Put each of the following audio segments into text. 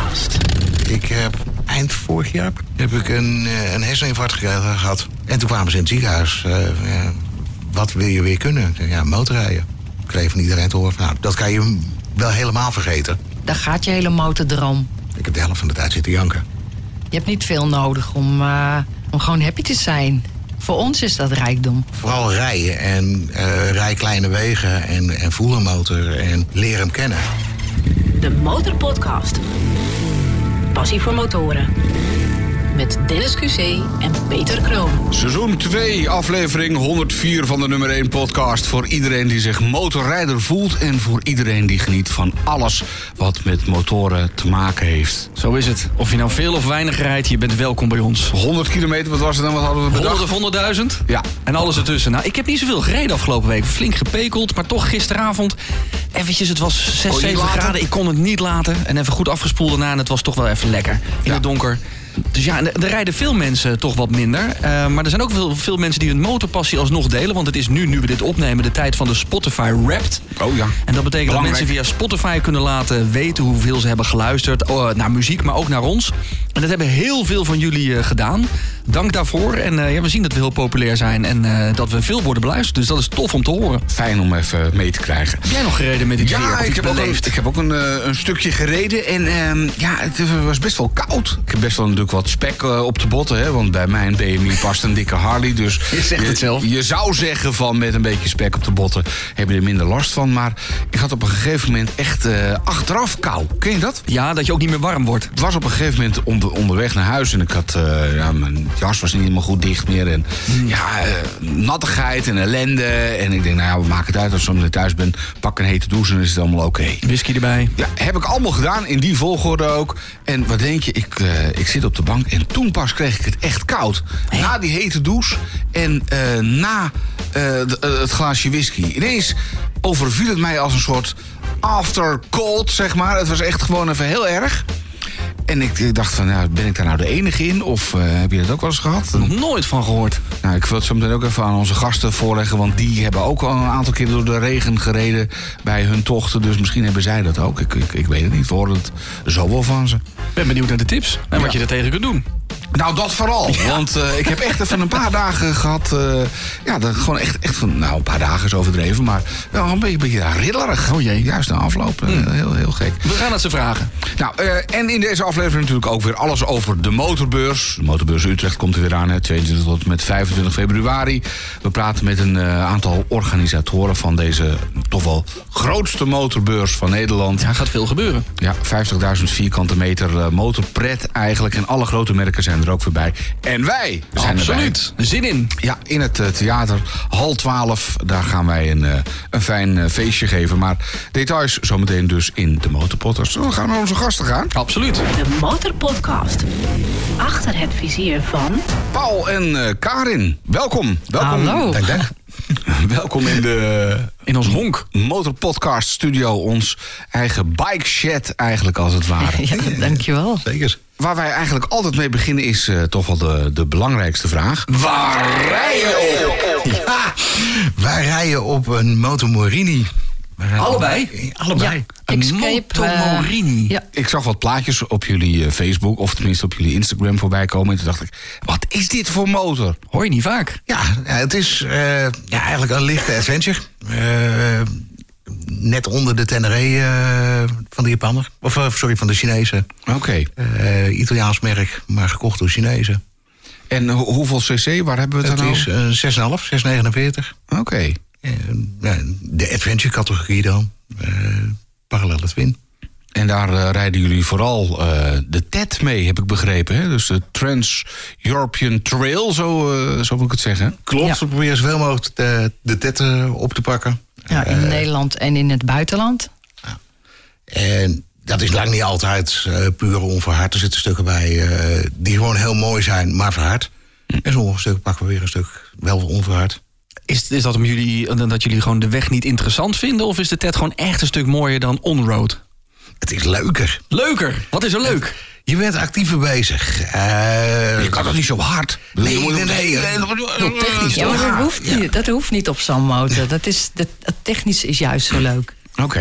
Podcast. Ik heb eind vorig jaar heb ik een, eh, een herseninfarct gekregen- gehad. En toen kwamen ze in het ziekenhuis. eh, ja, wat wil je weer kunnen? Ik zei, Ja, motorrijden. Ik kreeg van iedereen te horen. van, Nou, dat kan je wel helemaal vergeten. Daar gaat je hele motordroom. Ik heb de helft van de tijd zitten janken. Je hebt niet veel nodig om, eh, om gewoon happy te zijn. Voor ons is dat rijkdom. Vooral rijden en eh rij kleine wegen en, en voel een motor en leer hem kennen. De Motorpodcast. Passie voor motoren. Met Dennis QC en Peter Kroon. Seizoen 2, aflevering 104 van de nummer 1 podcast. Voor iedereen die zich motorrijder voelt en voor iedereen die geniet van alles wat met motoren te maken heeft. Zo is het. Of je nou veel of weinig rijdt, je bent welkom bij ons. 100 kilometer, wat was het dan? Wat hadden we bedacht? 100 of 100.000? Ja. En alles ertussen. Nou, ik heb niet zoveel gereden afgelopen week. Flink gepekeld, maar toch gisteravond... Eventjes, het was 6, Kon je niet 7 laten? graden. Ik kon het niet laten. En even goed afgespoeld daarna. En het was toch wel even lekker. In Ja. het donker. Dus ja, er er rijden veel mensen toch wat minder. Eh, maar er zijn ook veel, veel mensen die hun motorpassie alsnog delen. Want het is nu, nu we dit opnemen, de tijd van de Spotify Wrapped. Oh ja. En dat betekent dat mensen via Spotify kunnen laten weten hoeveel ze hebben geluisterd. oh, naar muziek, maar ook naar ons. En dat hebben heel veel van jullie eh, gedaan. Dank daarvoor. En eh, ja, we zien dat we heel populair zijn en eh, dat we veel worden beluisterd. Dus dat is tof om te horen. Fijn om even mee te krijgen. Heb jij nog gereden met dit weer? Ja, ik heb, ook een, ik heb ook een, een stukje gereden. En ehm, ja, het was best wel koud. Ik heb best wel natuurlijk wat spek op de botten. Hè, want bij mijn BMI past een dikke Harley. Dus Je zegt het zelf. Je zou zeggen van met een beetje spek op de botten heb je er minder last van. Maar ik had op een gegeven moment echt achteraf kou. Ken je dat? Ja, dat je ook niet meer warm wordt. Het was op een gegeven moment onder, onderweg naar huis en ik had, eh, ja, mijn jas was niet helemaal goed dicht meer. En ja, eh, nattigheid en ellende. En ik denk, nou ja, we maken het uit als ik thuis ben. Pak een hete douche en is het allemaal oké. Whisky erbij. Ja, heb ik allemaal gedaan, in die volgorde ook. En wat denk je, ik, eh, ik zit op de bank en toen pas kreeg ik het echt koud. Na die hete douche en na het glaasje whisky. Ineens overviel het mij als een soort after cold, zeg maar. Het was echt gewoon even heel erg. En ik, dacht van, nou, ben ik daar nou de enige in? Of eh, heb je dat ook wel eens gehad? Nog nooit van gehoord. Nou, ik wil het zo meteen ook even aan onze gasten voorleggen. Want die hebben ook al een aantal keer door de regen gereden bij hun tochten. Dus misschien hebben zij dat ook. Ik, ik, ik weet het niet. We horen het zo wel van ze. Ik ben benieuwd naar de tips en wat je er tegen kunt doen. Nou, dat vooral. Want eh, ik heb echt even een paar dagen gehad. eh, ja, dat gewoon echt, echt van. Nou, een paar dagen is overdreven. Maar wel een beetje, beetje riddelig. Oh jee. Juist na afloop. eh, heel, heel gek. We gaan het ze vragen. Nou, en in deze aflevering natuurlijk ook weer alles over de motorbeurs. De motorbeurs Utrecht komt er weer aan, hè, 22 tot met 25 februari. We praten met een aantal organisatoren van deze toch wel grootste motorbeurs van Nederland. Ja, gaat veel gebeuren. Ja, 50.000 vierkante meter motorpret eigenlijk. En alle grote merken zijn er ook weer bij. En wij zijn Absoluut. Zin in. Ja, in het eh, theater, hal 12. Daar gaan wij een, eh, een fijn eh, feestje geven. Maar details zometeen dus in de motorpotters. We gaan naar onze gasten gaan? Absoluut. De Motorpodcast. Achter het vizier van... Paul en Karin, welkom. welkom. Hallo. Dank, dank. Welkom in de In ons honk. Motorpodcast studio. Ons eigen bike shed eigenlijk als het ware. Ja, dankjewel. Zeker. Waar wij eigenlijk altijd mee beginnen is eh, toch wel de, de belangrijkste vraag. Waar rij je op? Ja, wij rijden op een Motomorini. Wij rijden- Allebei? Allebei. Een eh, Motomorini. ja. Ik zag wat plaatjes op jullie eh, Facebook, of tenminste op jullie Instagram voorbij komen. En toen dacht ik, wat is dit voor motor? Hoor je niet vaak. Ja, ja, het is eh, ja, eigenlijk een lichte adventure. Net onder de Tenere eh, van de Japaner. Of eh, sorry, van de Chinezen. Oké. Eh, Italiaans merk, maar gekocht door Chinezen. En ho- hoeveel cc, waar hebben we het, Het dan is een 6,5, 6,49. Oké. Eh, ja, de adventure categorie dan. Eh parallele twin. En daar rijden jullie vooral eh, de TED mee, heb ik begrepen. Hè? Dus de Trans-European Trail, zo, eh, zo wil ik het zeggen. Klopt, Ja. we proberen zoveel mogelijk de, de tet eh, op te pakken. Ja, in Nederland en in het buitenland. En dat is lang niet altijd eh, puur onverhard. Er zitten stukken bij eh, die gewoon heel mooi zijn, maar verhard. En sommige stukken pakken we weer een stuk wel onverhard. Is, is dat om jullie, dat jullie gewoon de weg niet interessant vinden? Of is de TED gewoon echt een stuk mooier dan on-road? Het is leuker. Leuker. Wat is er leuk? Je bent actiever bezig. Eh, Je kan toch niet zo hard? Nee, nee, technisch, Ja, maar dat hoeft, niet, dat hoeft niet op zo'n motor. Dat is, dat, het technisch is juist zo leuk. Oké.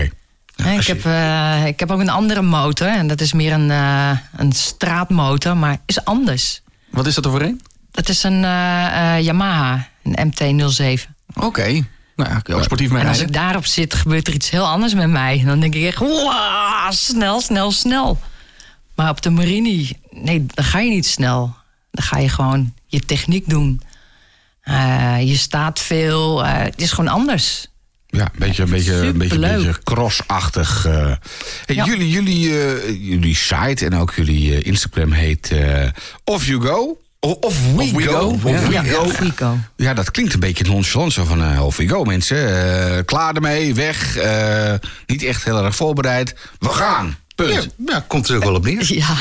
Ik, je- heb, eh, ik heb ook een andere motor. En dat is meer een, eh, een straatmotor, maar is anders. Wat is dat overeen? Dat is een eh, eh, Yamaha, een MT-07. Oké. Nou ja, ook sportief mee En als ik daarop zit, gebeurt er iets heel anders met mij. Dan denk ik echt, "Wow, snel, snel, snel. Maar op de Marini, nee, dan ga je niet snel. Dan ga je gewoon je techniek doen. Eh, je staat veel. eh, het is gewoon anders. Ja, een beetje, een beetje, een beetje, crossachtig. eh. Ja. jullie, jullie, jullie site en ook jullie Instagram heet Off You Go. Of We, Of We Go. Go, Of ja. We Go. Ja, dat klinkt een beetje nonchalant zo van eh Off We Go, mensen. Klaar ermee, weg. niet echt heel erg voorbereid. We gaan. Punt. Ja, ja, komt er ook wel op neer. Ja.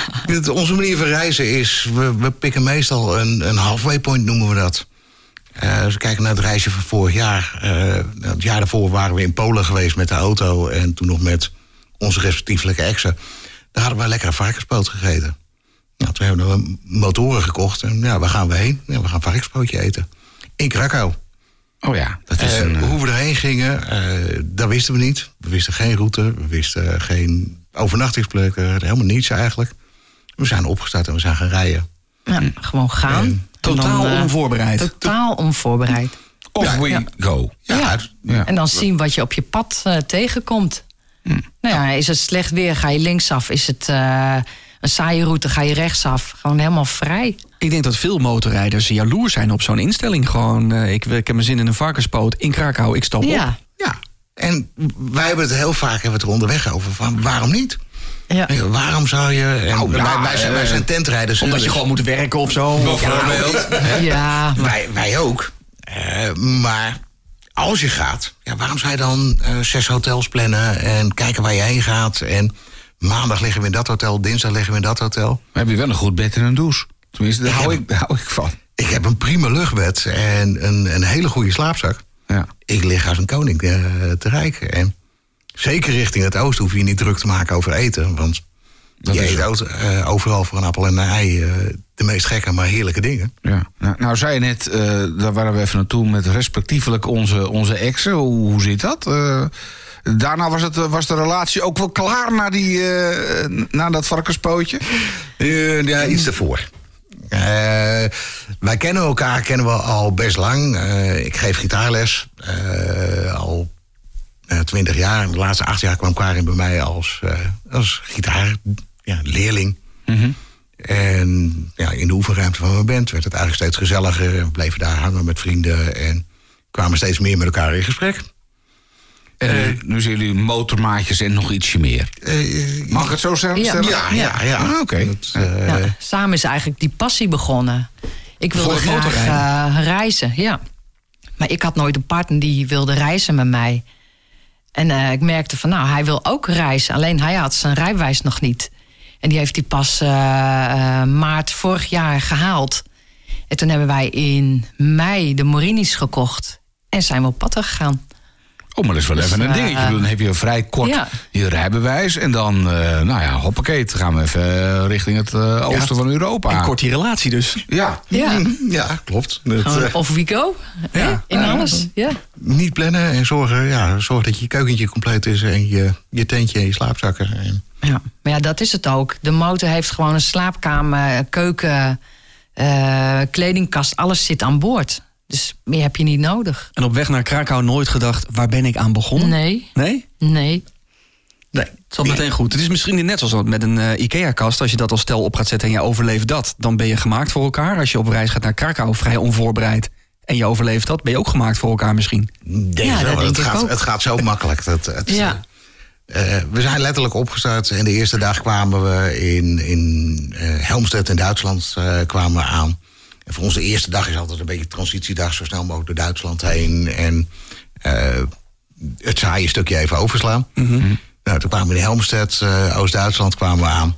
Onze manier van reizen is, we, we pikken meestal een, een halfway point noemen we dat. Eh, als we kijken naar het reisje van vorig jaar. eh, het jaar daarvoor waren we in Polen geweest met de auto. En toen nog met onze respectievelijke exen. Daar hadden we lekkere varkenspoot gegeten. Nou, toen hebben we motoren gekocht. En ja, waar gaan we heen? Ja, we gaan varkenspootje eten. In Krakau. Oh ja, dat is Eh, een... eh, hoe we erheen gingen, eh, dat wisten we niet. We wisten geen route, we wisten geen overnachtingsplekken, helemaal niets eigenlijk. We zijn opgestart en we zijn gaan rijden. Ja, gewoon gaan. En Totaal dan, eh, onvoorbereid. Totaal onvoorbereid. Off ja, We ja. Go. Ja. En dan zien wat je op je pad eh, tegenkomt. Nou ja, is het slecht weer, ga je linksaf. Is het eh, een saaie route, ga je rechtsaf. Gewoon helemaal vrij. Ik denk dat veel motorrijders jaloers zijn op zo'n instelling. Gewoon, eh, ik, ik heb mijn zin in een varkenspoot in Krakau, ik stap op. Ja. Ja. En wij hebben het heel vaak hebben het er onderweg over. Van, waarom niet? ja. Ja, Waarom zou je... en Nou, ja, wij, wij zijn, wij eh, zijn tentrijders. Omdat je gewoon moet werken of zo. Bijvoorbeeld. Ja, maar Wij, wij ook. Eh, maar als je gaat, ja, waarom zou je dan eh, zes hotels plannen en kijken waar je heen gaat? En maandag liggen we in dat hotel, dinsdag liggen we in dat hotel. We hebben wel een goed bed en een douche. Tenminste, daar Ik hou heb- ik, daar hou ik van. Ik heb een prima luchtbed en een, een hele goede slaapzak. Ja. Ik lig als een koning eh, te rijken. En zeker richting het oosten hoef je niet druk te maken over eten. Want Dat je is eet ook, eh, overal voor een appel en een ei eh, de meest gekke, maar heerlijke dingen. Ja. Nou, nou zei je net, eh, daar waren we even naartoe met respectievelijk onze, onze exen. Hoe, hoe zit dat? Eh, daarna was, het, was de relatie ook wel klaar na, die, eh, na dat varkenspootje? Ja, iets ervoor. Eh, wij kennen elkaar kennen we al best lang. Eh, ik geef gitaarles eh, al twintig jaar. De laatste acht jaar kwam Karin bij mij als, als gitaarleerling. En ja, in de oefenruimte van mijn band werd het eigenlijk steeds gezelliger. En we bleven daar hangen met vrienden en kwamen steeds meer met elkaar in gesprek. En nu, nu zijn jullie motormaatjes en nog ietsje meer. Eh, Mag ik het zo zeggen? Ja. stellen? ja, ja, ja. Ah, oké. Eh, ja, samen is eigenlijk die passie begonnen. Ik wilde graag eh, reizen, ja. Maar ik had nooit een partner die wilde reizen met mij. En eh, ik merkte van, nou, hij wil ook reizen. Alleen hij had zijn rijbewijs nog niet. En die heeft hij pas eh, eh, maart vorig jaar gehaald. En toen hebben wij in mei de Morinis gekocht. En zijn we op pad gegaan. Oh, maar dat is wel Dus, even een eh, dingetje. Bedoel, Dan heb je vrij kort ja. je rijbewijs. En dan, eh, nou ja, hoppakee. Dan gaan we even eh, richting het eh, oosten van Europa. En kort die relatie dus. Ja. Ja, ja, klopt. Dat, of we go. hè, In alles, ja. niet plannen en zorgen, ja, zorg dat je keukentje compleet is en je, je tentje en je slaapzakken. En, Ja, maar ja, dat is het ook. De motor heeft gewoon een slaapkamer, keuken, eh, kledingkast, alles zit aan boord. Dus meer heb je niet nodig. En op weg naar Krakau nooit gedacht, waar ben ik aan begonnen? Nee, Nee? nee. nee, Het zat meteen goed. Het is misschien net zoals met een eh, IKEA-kast. Als je dat als stel op gaat zetten en je overleeft dat, dan ben je gemaakt voor elkaar. Als je op reis gaat naar Krakau, vrij onvoorbereid, en je overleeft dat, ben je ook gemaakt voor elkaar misschien. denk Ja, wel. dat denk het, ik gaat, ook. het gaat zo makkelijk. Dat, het, Ja. eh, we zijn letterlijk opgestart en de eerste dag kwamen we in, in eh, Helmstedt in Duitsland eh, kwamen we aan. En voor onze eerste dag is altijd een beetje transitiedag, zo snel mogelijk door Duitsland heen. En eh, het saaie stukje even overslaan. Nou, toen kwamen we in Helmstedt, eh, Oost-Duitsland, kwamen we aan.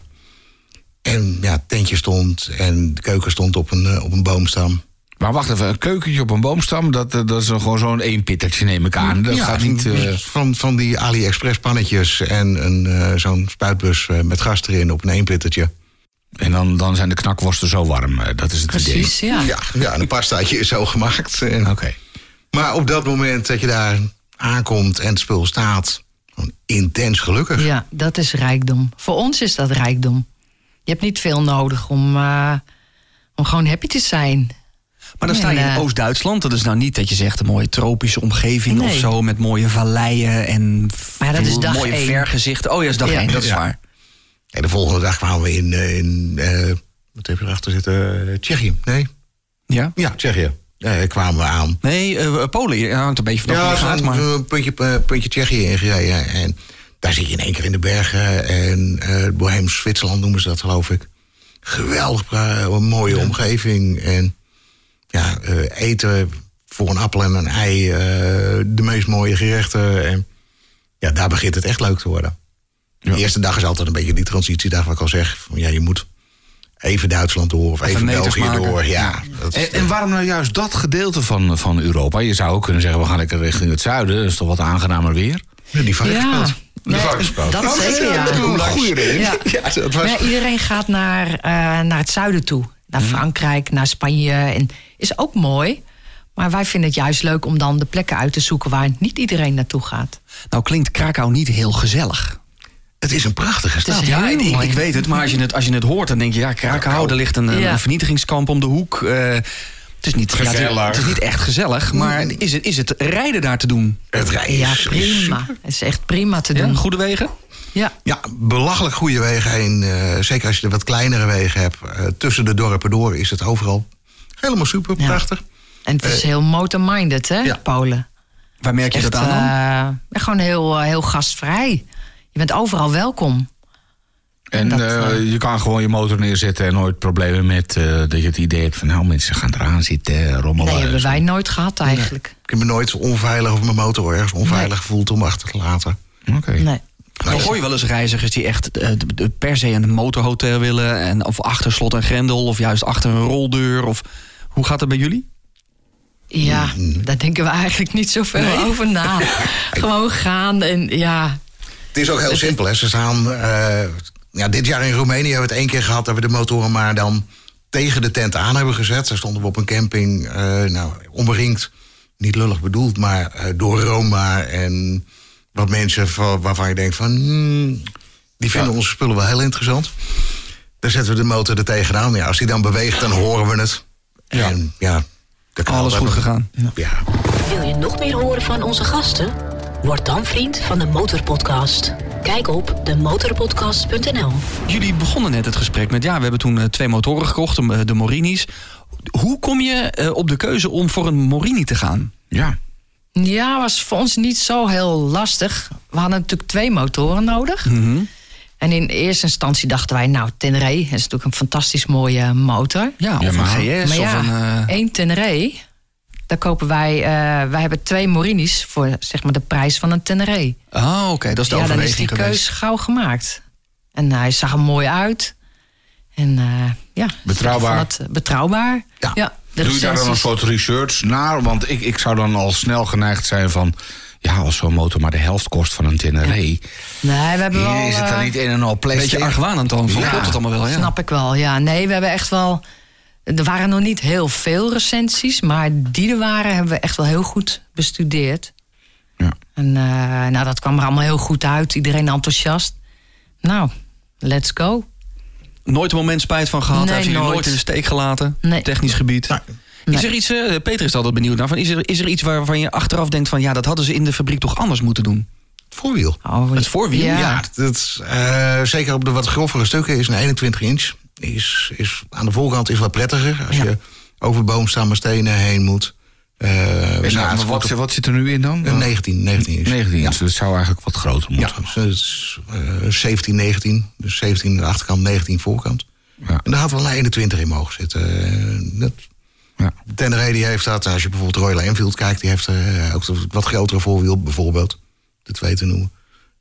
En ja, het tentje stond en de keuken stond op een, eh, op een boomstam. Maar wacht even, een keukentje op een boomstam, dat, eh, dat is gewoon zo'n eenpittertje neem ik aan. Dat ja, gaat niet... van, van die AliExpress pannetjes en een, zo'n spuitbus met gas erin op een eenplittertje. En dan, dan zijn de knakworsten zo warm. eh, dat is het Precies, ja. Ja, ja, en een pastaatje is zo gemaakt. En- idee. Oké. Maar op dat moment dat je daar aankomt en het spul staat... Gewoon intens gelukkig. Ja, dat is rijkdom. Voor ons is dat rijkdom. Je hebt niet veel nodig om, eh, om gewoon happy te zijn. Maar dan sta je in eh, Oost-Duitsland. Dat is nou niet dat je zegt een mooie tropische omgeving Nee. of zo. Met mooie valleien en Maar dat is dag mooie één. vergezichten. Oh ja, dat is dag Ja. één, dat is Ja. waar. En de volgende dag kwamen we in, eh, in eh, wat heb je erachter zitten? Eh, Tsjechië. Nee? Ja? Ja, Tsjechië. Eh, kwamen we aan. Nee, eh, Polen. Ja, hangt een beetje vanaf Ja, je we gaat. Maar... een puntje, puntje Tsjechië ingereden. En daar zit je in één keer in de bergen. En eh Boheems Zwitserland noemen ze dat, geloof ik. Geweldig, een mooie omgeving. En ja, eten voor een appel en een ei. de meest mooie gerechten. En ja, daar begint het echt leuk te worden. De eerste dag is altijd een beetje die transitiedag, wat ik al zeg. Van, ja, je moet even Duitsland door of Even België maken. door. Ja, dat is- En, en waarom nou juist dat gedeelte van, van Europa? Je zou ook kunnen zeggen, we gaan lekker richting het zuiden. Dat is toch wat aangenamer weer? Ja, die varkenspoot. Nee, varkenspoot. dat zeker, ja. Goeie reden. Ja. Ja, dat was... Maar ja, iedereen gaat naar, eh, naar het zuiden toe. Naar Frankrijk, naar Spanje. En is ook mooi. Maar wij vinden het juist leuk om dan de plekken uit te zoeken waar niet iedereen naartoe gaat. Nou klinkt Krakau niet heel gezellig. Het is een prachtige is stad. heel Ja, ik, mooi. ik weet het, maar als je het, als je het hoort, dan denk je, ja, Krakau, er ligt een, een, Ja. een vernietigingskamp om de hoek. eh, het, is niet, ja, het- is niet echt gezellig, maar is het, is het rijden daar te doen? Het rijden Ja, is prima. Het is echt prima te Ja, doen. goede wegen? Ja, Ja, belachelijk goede wegen heen. eh, zeker als je de wat kleinere wegen hebt. Eh, tussen de dorpen door is het overal helemaal super, Ja. prachtig. en het is heel motor-minded, hè, ja. Polen. Waar merk je Echt, dat aan dan? eh, gewoon heel, heel gastvrij. Je bent overal welkom. En Dat, eh, eh, je kan gewoon je motor neerzetten en nooit problemen met eh, dat je het idee hebt van nou mensen gaan eraan zitten, rommelen. Nee, hebben wij nooit gehad eigenlijk. Ik heb me nooit onveilig of mijn motor ergens onveilig gevoeld om achter te laten. Oké. Nee. Dan hoor je wel eens reizigers die echt per se een motorhotel willen. En, of achter slot en grendel, of juist achter een roldeur. Of, hoe gaat het bij jullie? Ja, daar denken we eigenlijk niet zoveel over na. Gewoon gaan en ja. Het is ook heel simpel. Hè. Ze staan, eh, ja, dit jaar in Roemenië hebben we het één keer gehad... dat we de motoren maar dan tegen de tent aan hebben gezet. Daar stonden we op een camping, eh, nou, omringd. Niet lullig bedoeld, maar eh, door Roma. En wat mensen van- waarvan je denkt van... hmm, die vinden onze spullen wel heel interessant. Dan zetten we de motor er tegenaan. Ja, als die dan beweegt, dan horen we het. Ja. En ja, dat kan Alles goed gegaan. Ja. Wil je nog meer horen van onze gasten? Word dan vriend van de Motorpodcast. Kijk op demotorpodcast.nl. Jullie begonnen net het gesprek met... ja, we hebben toen eh, twee motoren gekocht, de, de Morini's. Hoe kom je eh, op de keuze om voor een Morini te gaan? Ja. Ja, was voor ons niet zo heel lastig. We hadden natuurlijk twee motoren nodig. En in eerste instantie dachten wij, nou, Tenere is natuurlijk een fantastisch mooie motor. Ja, of Ja, een maar- GS maar ja, of een... eh, één Tenere, daar kopen wij... eh, wij hebben twee Morini's voor zeg maar de prijs van een Tenere. Oh, oké, dat is de ja, dan is die overweging keus geweest. gauw gemaakt. En hij zag er mooi uit. En eh, ja, Betrouwbaar. het, eh, betrouwbaar. Ja. Ja. de Doe je daar dan een soort research naar? Want ik, ik zou dan al snel geneigd zijn van... ja, als zo'n motor maar de helft kost van een Tenere... Nee, we hebben wel... is het dan eh, niet een en al Een plastic? beetje argwanend dan, van Ja. klopt het allemaal wel, ja. Snap ik wel, ja. Nee, we hebben echt wel... Er waren nog niet heel veel recensies, maar die er waren hebben we echt wel heel goed bestudeerd. Ja. En eh, nou, dat kwam er allemaal heel goed uit. Iedereen enthousiast. Nou, let's go. Nooit een moment spijt van gehad, Nee, heeft jullie nooit. nooit. in de steek gelaten, Nee. technisch gebied. Nee. Is er iets, eh, Peter is altijd benieuwd naar, van, is, er, is er iets waarvan je achteraf denkt van... ja, dat hadden ze in de fabriek toch anders moeten doen? Het voorwiel. Oh, Het voorwiel? Ja. Ja, dat, is, eh, zeker op de wat grovere stukken is een 21 inch. Is, is, aan de voorkant is wat prettiger. Als Ja. je over boomstammen stenen heen moet. Eh, nou, wat, wat zit er nu in dan? een 19, 19 inch. 19 inch, Ja. dus het zou eigenlijk wat groter Ja, moeten. dus is eh, 17, 19. Dus 17 aan de achterkant, 19 voorkant. Ja. En daar had wel een 21 in mogen zitten. Eh, dat, Ja. Tenere die heeft dat. Als je bijvoorbeeld Royal Enfield kijkt, die heeft eh, ook wat grotere voorwiel bijvoorbeeld. De twee te noemen.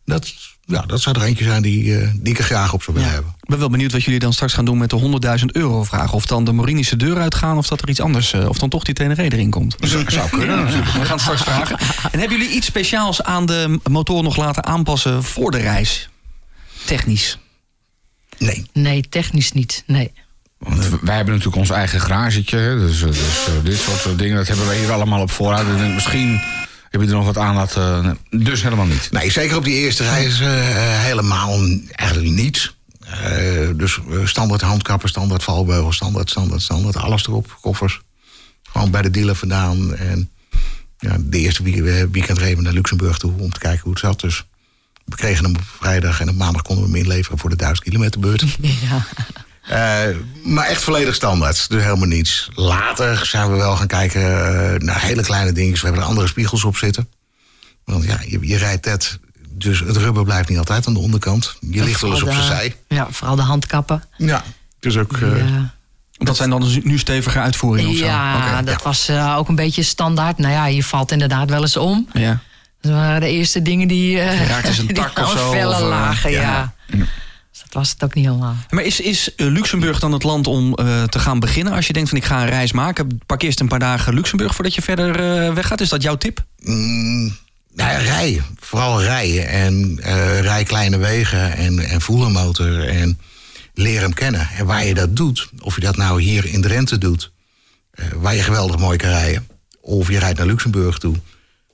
Dat, ja, dat zou er eentje zijn die, eh, die ik er graag op zou willen Ja. hebben. Ik ben wel benieuwd wat jullie dan straks gaan doen met de 100.000 euro vraag. Of dan de Morinische deur uitgaan of dat er iets anders... eh, of dan toch die Tenere erin komt. Zou kunnen natuurlijk. We gaan het straks vragen. En hebben jullie iets speciaals aan de motor nog laten aanpassen voor de reis? Technisch. Nee. Nee, technisch niet. Nee. Want wij hebben natuurlijk ons eigen garagetje. hè, Dus, eh, dus dit soort dingen, dat hebben wij hier allemaal op voorraad. Ik denk misschien Heb je er nog wat aan laten... Dus helemaal niet. Nee, zeker op die eerste reis eh, helemaal eigenlijk niets. Eh, dus eh, standaard handkappen, standaard valbeugel, standaard, standaard, standaard. Alles erop, koffers. Gewoon bij de dealer vandaan. En ja, de eerste week- weekend reden we naar Luxemburg toe om te kijken hoe het zat. Dus we kregen hem op vrijdag en op maandag konden we hem inleveren voor de 1000 kilometer beurt. Ja. Eh, maar echt volledig standaard, dus helemaal niets. Later zijn we wel gaan kijken eh, naar hele kleine dingen. We hebben er andere spiegels op zitten. Want ja, je, je rijdt het, dus het rubber blijft niet altijd aan de onderkant. Je ligt wel eens op zijn zij. Ja, vooral de handkappen. Ja, dus ook... eh, ja. Dat zijn dan dus nu stevige uitvoeringen of zo? Ja, dat was eh, ook een beetje standaard. Nou ja, je valt inderdaad wel eens om. Ja. Dat waren de eerste dingen die... eh Je raakt eens een die tak of zo, Vellen of, lagen, ja. ja. Dus dat was het ook niet helemaal. Maar is, is eh, Luxemburg dan het land om eh, te gaan beginnen? Als je denkt van ik ga een reis maken, pak eerst een paar dagen Luxemburg voordat je verder eh, weggaat. Is dat jouw tip? Mm, nou ja, rijden. Vooral rijden. En eh rij kleine wegen en, en voel een motor. En leer hem kennen. En waar je dat doet, of je dat nou hier in Drenthe doet... eh, waar je geweldig mooi kan rijden... of je rijdt naar Luxemburg toe...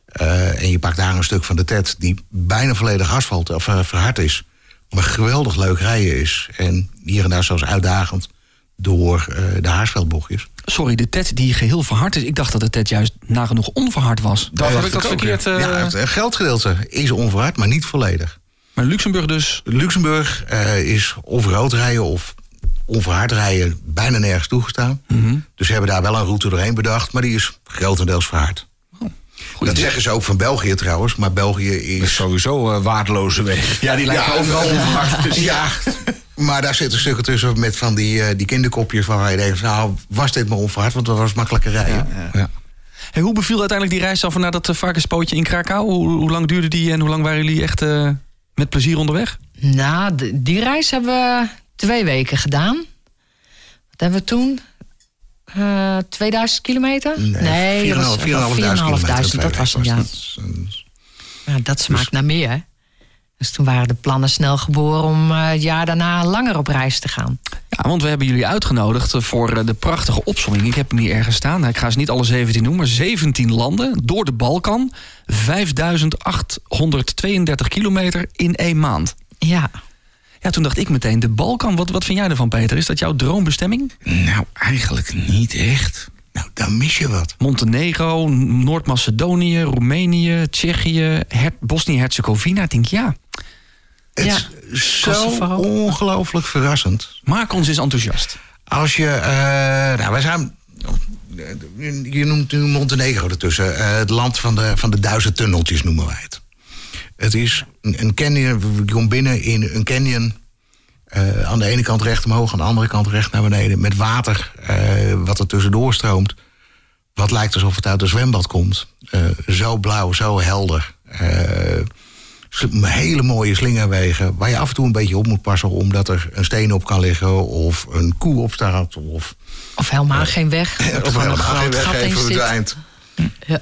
eh, en je pakt daar een stuk van de TED... die bijna volledig asfalt of verhard is... maar geweldig leuk rijden is. En hier en daar zelfs uitdagend door eh, de haarsveldbochtjes. Sorry, de TED die geheel verhard is. Ik dacht dat de TED juist nagenoeg onverhard was. Dat heb ik dat verkeerd? eh, Ja, het geldgedeelte is onverhard, maar niet volledig. Maar Luxemburg dus... Luxemburg eh, is off-road rijden of onverhard rijden bijna nergens toegestaan. Mhm. Dus ze hebben daar wel een route doorheen bedacht, maar die is grotendeels verhard. Dat zeggen ze ook van België trouwens, maar België is is... sowieso eh, waardeloze weg. Ja, die lijken Ja, overal onverhard. Dus Ja, maar daar zitten stukken tussen met van die, eh, die kinderkopjes waar je denkt... nou, was dit maar onverhard, want dat was makkelijker rijden. Ja. Hey, hoe beviel uiteindelijk die reis dan naar dat uh, varkenspootje in Krakau? Hoe, hoe lang duurde die en hoe lang waren jullie echt eh, met plezier onderweg? Nou, de- die reis hebben we twee weken gedaan. Wat hebben we toen? Eh 2000 kilometer? Nee, dat was 4.500 kilometer. 4.500, dat was hem, ja. Dat is een- ja. Dat smaakt naar meer. Dus toen waren de plannen snel geboren om eh, het jaar daarna langer op reis te gaan. Ja, want we hebben jullie uitgenodigd eh, voor eh, de prachtige opzomming. Ik heb hem hier ergens staan. Nou, Ik ga ze niet alle 17 noemen, maar 17 landen door de Balkan. 5832 kilometer in één maand. Ja, Ja, toen dacht ik meteen, de Balkan, wat, wat vind jij ervan, Peter? Is dat jouw droombestemming? Nou, eigenlijk niet echt. Nou, dan mis je wat. Montenegro, Noord-Macedonië, Roemenië, Tsjechië, Her- Bosnië-Herzegovina. Ik denk, ja, Het Ja. is zo ongelooflijk verrassend. maak ons eens enthousiast. Als je, eh, nou, wij zijn, je noemt nu Montenegro ertussen, eh, het land van de, van de duizend tunneltjes noemen wij het. Het is een, een canyon, je komt binnen in een canyon, eh, aan de ene kant recht omhoog, aan de andere kant recht naar beneden, met water eh, wat er tussendoor stroomt. Wat lijkt alsof het uit een zwembad komt. Eh, zo blauw, zo helder. Hele mooie slingerwegen waar je af en toe een beetje op moet passen omdat er een steen op kan liggen of een koe op staat of, of helemaal geen weg. of helemaal geen weggever zit. verdwijnt. Ja.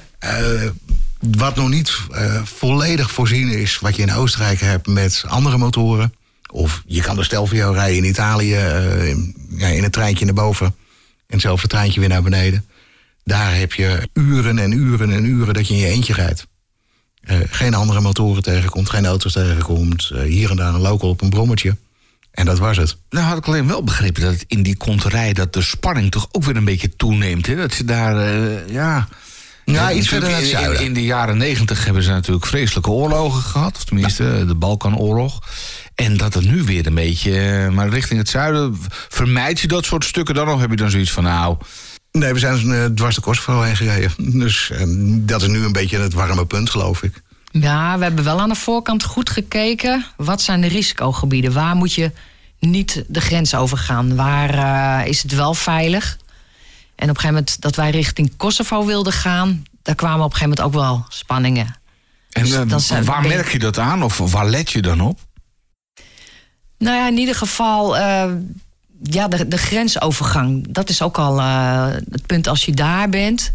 Wat nog niet eh, volledig voorzien is wat je in Oostenrijk hebt met andere motoren. Of je kan de Stelvio rijden in Italië eh, in, ja, in een treintje naar boven en hetzelfde treintje weer naar beneden. Daar heb je uren en uren en uren dat je in je eentje rijdt. Eh, geen andere motoren tegenkomt, geen auto's tegenkomt. hier en daar een local op een brommetje. En dat was het. Nou had ik alleen wel begrepen dat in die konterij... dat de spanning toch ook weer een beetje toeneemt. Hè? Dat ze daar, ja... Ja, iets verder naar het in, in, zuiden. in de jaren negentig hebben ze natuurlijk vreselijke oorlogen gehad. Of tenminste, de Balkanoorlog. En dat het nu weer een beetje... eh, Maar richting het zuiden, vermijd je dat soort stukken dan? Of heb je dan zoiets van, nou... Nee, we zijn eh, dwars de Kosovo heen gereden. Dus eh, dat is nu een beetje het warme punt, geloof ik. Ja, we hebben wel aan de voorkant goed gekeken. Wat zijn de risicogebieden? Waar moet je niet de grens overgaan? Waar eh, is het wel veilig? En op een gegeven moment dat wij richting Kosovo wilden gaan... daar kwamen op een gegeven moment ook wel spanningen. En Dus eh, dan zijn- waar merk je dat aan? Of waar let je dan op? Nou ja, in ieder geval... eh, ja, de, de grensovergang. Dat is ook al eh, het punt als je daar bent...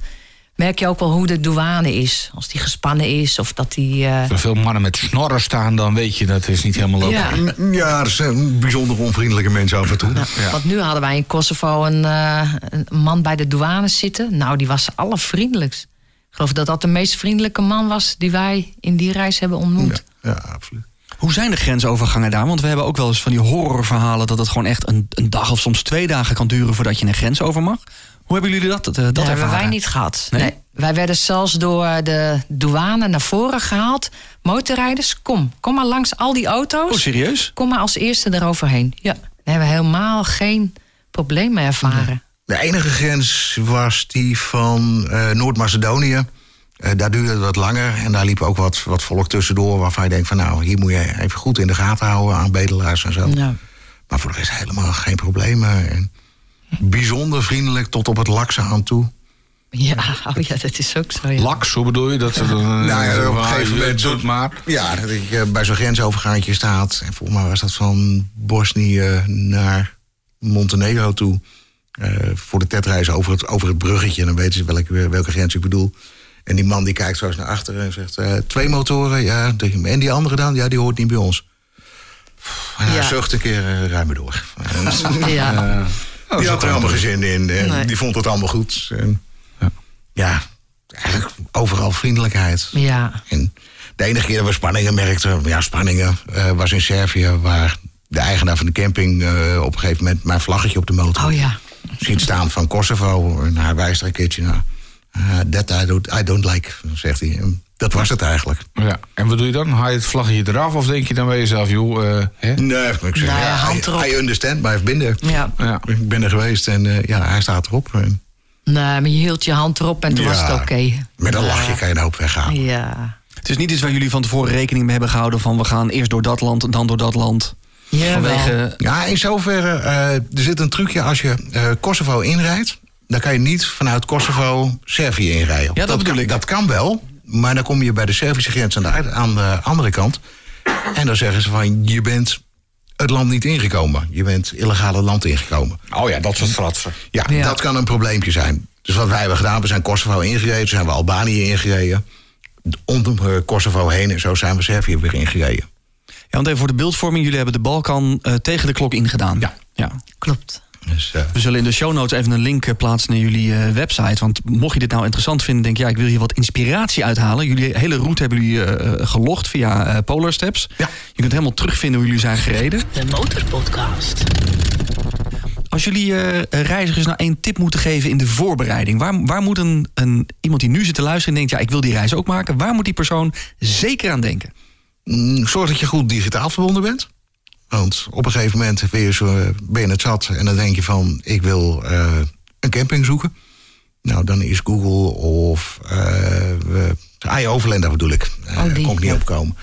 merk je ook wel hoe de douane is. Als die gespannen is of dat die... eh, Als er veel mannen met snorren staan, dan weet je dat is niet helemaal oké. ja. Ja, er zijn bijzonder onvriendelijke mensen af en toe. Ja, Want nu hadden wij in Kosovo een, eh, een man bij de douane zitten. Nou, die was allervriendelijkst. geloof dat dat de meest vriendelijke man was die wij in die reis hebben ontmoet. Ja, ja, absoluut. Hoe zijn de grensovergangen daar? Want we hebben ook wel eens van die horrorverhalen dat het gewoon echt een, een dag of soms twee dagen kan duren voordat je een grens over mag. Hoe hebben jullie dat, eh, dat Dat hebben ervaren? wij niet gehad. Nee? Nee? Wij werden zelfs door de douane naar voren gehaald. Motorrijders, kom. Kom maar langs al die auto's. Oh, serieus? Kom maar als eerste eroverheen. Ja, daar hebben we helemaal geen problemen ervaren. De enige grens was die van eh, Noord-Macedonië. Eh, daar duurde het wat langer en daar liep ook wat, wat volk tussendoor... waarvan je denkt van nou, hier moet je even goed in de gaten houden aan bedelaars en zo. Ja. Maar voor de rest helemaal geen problemen. En bijzonder vriendelijk tot op het laksen aan toe. Ja, oh ja, dat is ook zo. Ja. Laks, hoe bedoel je? Dat ze dan, Nou ja, op een gegeven moment- doet maar. Ja, dat ik eh, bij zo'n grensovergangetje staat. En volgens mij was dat van Bosnië naar Montenegro toe. Eh, voor de tetreis over het, over het bruggetje. En dan weten ze welke, welke grens ik bedoel. En die man die kijkt zo eens naar achteren en zegt... eh, twee motoren, ja. En die andere dan? Ja, die hoort niet bij ons. En Ja. zucht een keer uh, ruim door. En Ja. die had er allemaal geen zin in. En Nee. die vond het allemaal goed. En, ja, eigenlijk overal vriendelijkheid. ja. En de enige keer dat we spanningen merkten, ja, spanningen, eh, was in Servië, waar de eigenaar van de camping eh, op een gegeven moment mijn vlaggetje op de motor Oh ja. ziet staan van Kosovo. En hij wijst er een keertje naar. Uh, that I don't, I don't like, zegt hij. En dat was het eigenlijk. Ja. En wat doe je dan? Haal je het vlaggetje eraf of denk je dan bij jezelf, joh, eh, hè? Nee, ik zeg, Nee, ja, hand erop. I understand, maar binnen. ja. Ja. Ik ben er geweest en eh, ja, hij staat erop. En Nee, maar je hield je hand erop en toen Ja, was het oké. Met een lachje kan je een hoop weghalen. Ja. Het is niet iets waar jullie van tevoren rekening mee hebben gehouden van we gaan eerst door dat land, dan door dat land. Jawel. Vanwege. Ja, in zoverre, eh, er zit een trucje als je eh, Kosovo inrijdt. Dan kan je niet vanuit Kosovo Servië inrijden. Ja, dat bedoel kan, ik. Dat kan wel, maar dan kom je bij de Servische grens aan de, aan de andere kant. En dan zeggen ze van, je bent het land niet ingekomen. Je bent illegaal het land ingekomen. Oh ja, dat soort fratsen. Ja, Ja. dat kan een probleempje zijn. Dus wat wij hebben gedaan, we zijn Kosovo ingereden, toen zijn we Albanië ingereden. Om eh, Kosovo heen en zo zijn we Servië weer ingereden. Ja, want even voor de beeldvorming, jullie hebben de Balkan eh, tegen de klok ingedaan. Ja. ja. Klopt. Dus, eh, We zullen in de show notes even een link eh, plaatsen naar jullie eh, website. Want mocht je dit nou interessant vinden, denk je, ja, ik wil hier wat inspiratie uithalen. Jullie hele route hebben jullie eh, gelogd via eh, Polar Steps. Ja. Je kunt helemaal terugvinden hoe jullie zijn gereden. De Motorpodcast. Als jullie eh, reizigers nou één tip moeten geven in de voorbereiding, waar, waar moet een, een, iemand die nu zit te luisteren en denkt, ja, ik wil die reis ook maken, waar moet die persoon zeker aan denken? Mm, Zorg dat je goed digitaal verbonden bent. Want op een gegeven moment ben je, zo, ben je het zat en dan denk je van ik wil eh, een camping zoeken. Nou, dan is Google of uh, iOverlander bedoel ik. Oh, die, kon ik niet ja. opkomen.